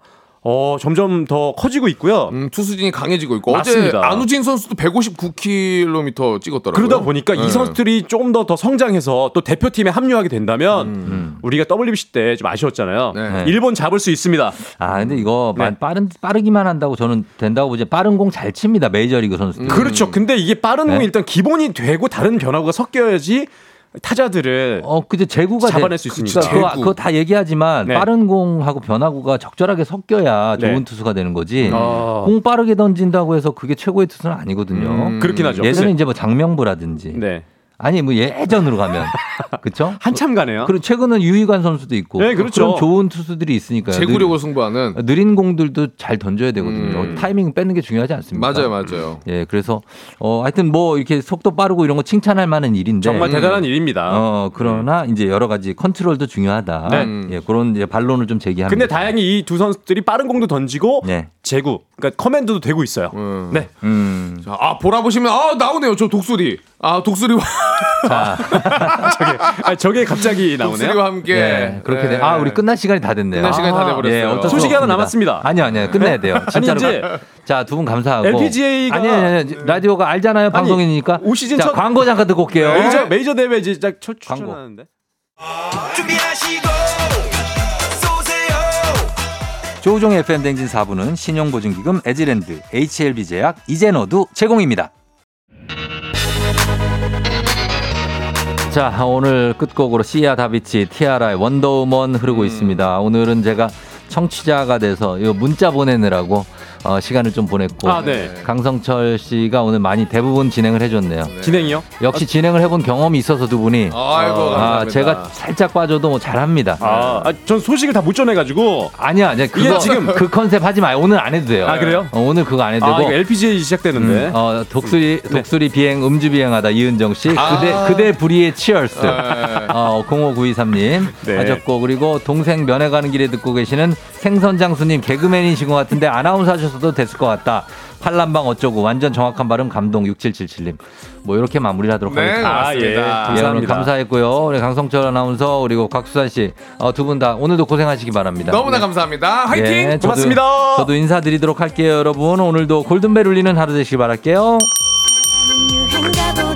L: 어, 점점 더 커지고 있고요.
M: 음, 투수진이 강해지고 있고
L: 맞습니다.
M: 어제 안우진 선수도 159km 찍었더라고요.
L: 그러다 보니까
M: 네.
L: 이 선수들이 좀더더 성장해서 또 대표팀에 합류하게 된다면
A: 음.
L: 우리가 WBC 때 좀 아쉬웠잖아요.
M: 네.
L: 일본 잡을 수 있습니다.
A: 아, 근데 이거
L: 네.
A: 만- 빠른 빠르기만 한다고 저는 된다고 보지. 빠른 공 잘 칩니다. 메이저리그 선수들.
L: 그렇죠. 근데 이게 빠른
A: 네.
L: 공이 일단 기본이 되고 다른 변화가 섞여야지 타자들을
A: 어, 근데 재구가
L: 잡아낼
A: 돼-
L: 수 있습니다.
A: 그거, 그거 다 얘기하지만
L: 네.
A: 빠른 공하고 변화구가 적절하게 섞여야 좋은
L: 네.
A: 투수가 되는 거지.
L: 아.
A: 공 빠르게 던진다고 해서 그게 최고의 투수는 아니거든요.
L: 음, 그렇긴 하죠.
A: 예전에 이제 뭐 장명부라든지
L: 네.
A: 아니 뭐 예전으로 가면 그렇죠?
L: 한참 가네요.
A: 그리고 최근은 유희관 선수도 있고
L: 네, 그렇죠.
A: 런 좋은 투수들이 있으니까요.
M: 제구력을 승부하는
A: 느, 느린 공들도 잘 던져야 되거든요.
M: 음.
A: 타이밍 빼는 게 중요하지 않습니까?
M: 맞아요, 맞아요.
A: 예, 그래서 어 하여튼 뭐 이렇게 속도 빠르고 이런 거 칭찬할 만한 일인데
L: 정말 대단한 일입니다.
A: 어 그러나 이제 여러 가지 컨트롤도 중요하다.
L: 네.
A: 예, 그런 이제 반론을 좀 제기합니다.
L: 근데 다행히 이 두 선수들이 빠른 공도 던지고
A: 네.
L: 제구, 그러니까 커맨드도 되고 있어요. 네.
A: 음.
M: 자, 아 보라 보시면 아 나오네요. 저 독수리. 아 독수리 와
L: 저게, 아, 저게 갑자기 나오네요.
M: 독수리와 함께
A: 예, 그렇게 돼. 아, 우리 끝날 시간이 다 됐네요.
M: 끝날 시간이 다
A: 아,
M: 돼버렸어요.
A: 예,
L: 소식이 하나. 남았습니다.
A: 아니요, 아니요. 끝내야 돼요.
L: 아니,
A: 진짜로.
L: 이제
A: 자, 두 분 감사하고.
L: LPGA 가-
A: 아니, 아니, 아니, 라디오가 알잖아요. 방송이니까.
L: 올 시즌
A: 자,
L: 첫-
A: 광고 잠깐 듣고 올게요.
L: 메이저 메이저 대회 이제 딱 출-
A: 광고.
L: 출전하는데.
A: 조우종의 FM 댕진 4부는 신용보증기금 에지랜드, HLB제약, 이젠어두 제공입니다. 자, 오늘 끝곡으로 시아 다비치, 티아라의 원더우먼 흐르고
L: 음.
A: 있습니다. 오늘은 제가 청취자가 돼서 이 문자 보내느라고 어, 시간을 좀 보냈고
L: 아, 네.
A: 강성철 씨가 오늘 많이 대부분 진행을 해줬네요.
L: 진행이요?
A: 역시 진행을 해본 경험이 있어서 두 분이
M: 아이고
A: 아,
M: 감사합니다.
A: 제가 살짝 빠져도 뭐 잘합니다.
L: 아, 아, 전 소식을 다 못 전해가지고.
A: 아니야, 아니야. 그거
L: 이게 지금-
A: 그 컨셉 하지 마요. 오늘 안 해도 돼요.
L: 아, 그래요?
A: 어, 오늘 그거 안 해도
L: 아,
A: 되고.
L: 이거 LPGA 시작되는데.
A: 음, 어, 독수리 독수리 비행 음주 비행하다 이은정 씨
M: 아.
A: 그대 그대 불의의 치얼스
M: 네.
A: 어 059223님
L: 네.
A: 하셨고 그리고 동생 면회 가는 길에 듣고 계시는 생선 장수님 개그맨이신 것 같은데 아나운서 하셨어도 됐을 것 같다 팔남방 어쩌고 완전 정확한 발음 감동 6777님 뭐 이렇게 마무리를 하도록
M: 네,
A: 하겠습니다.
M: 맞습니다.
L: 예,
A: 예, 오늘
L: 감사합니다.
A: 감사했고요. 우리 강성철 아나운서 그리고 곽수산 씨 두 분 다 오늘도 고생하시기 바랍니다.
M: 너무나 감사합니다. 화이팅!
A: 예, 저도-
L: 고맙습니다.
A: 저도 인사드리도록 할게요, 여러분. 오늘도 골든벨 울리는 하루 되시길 바랄게요.
J: 유행가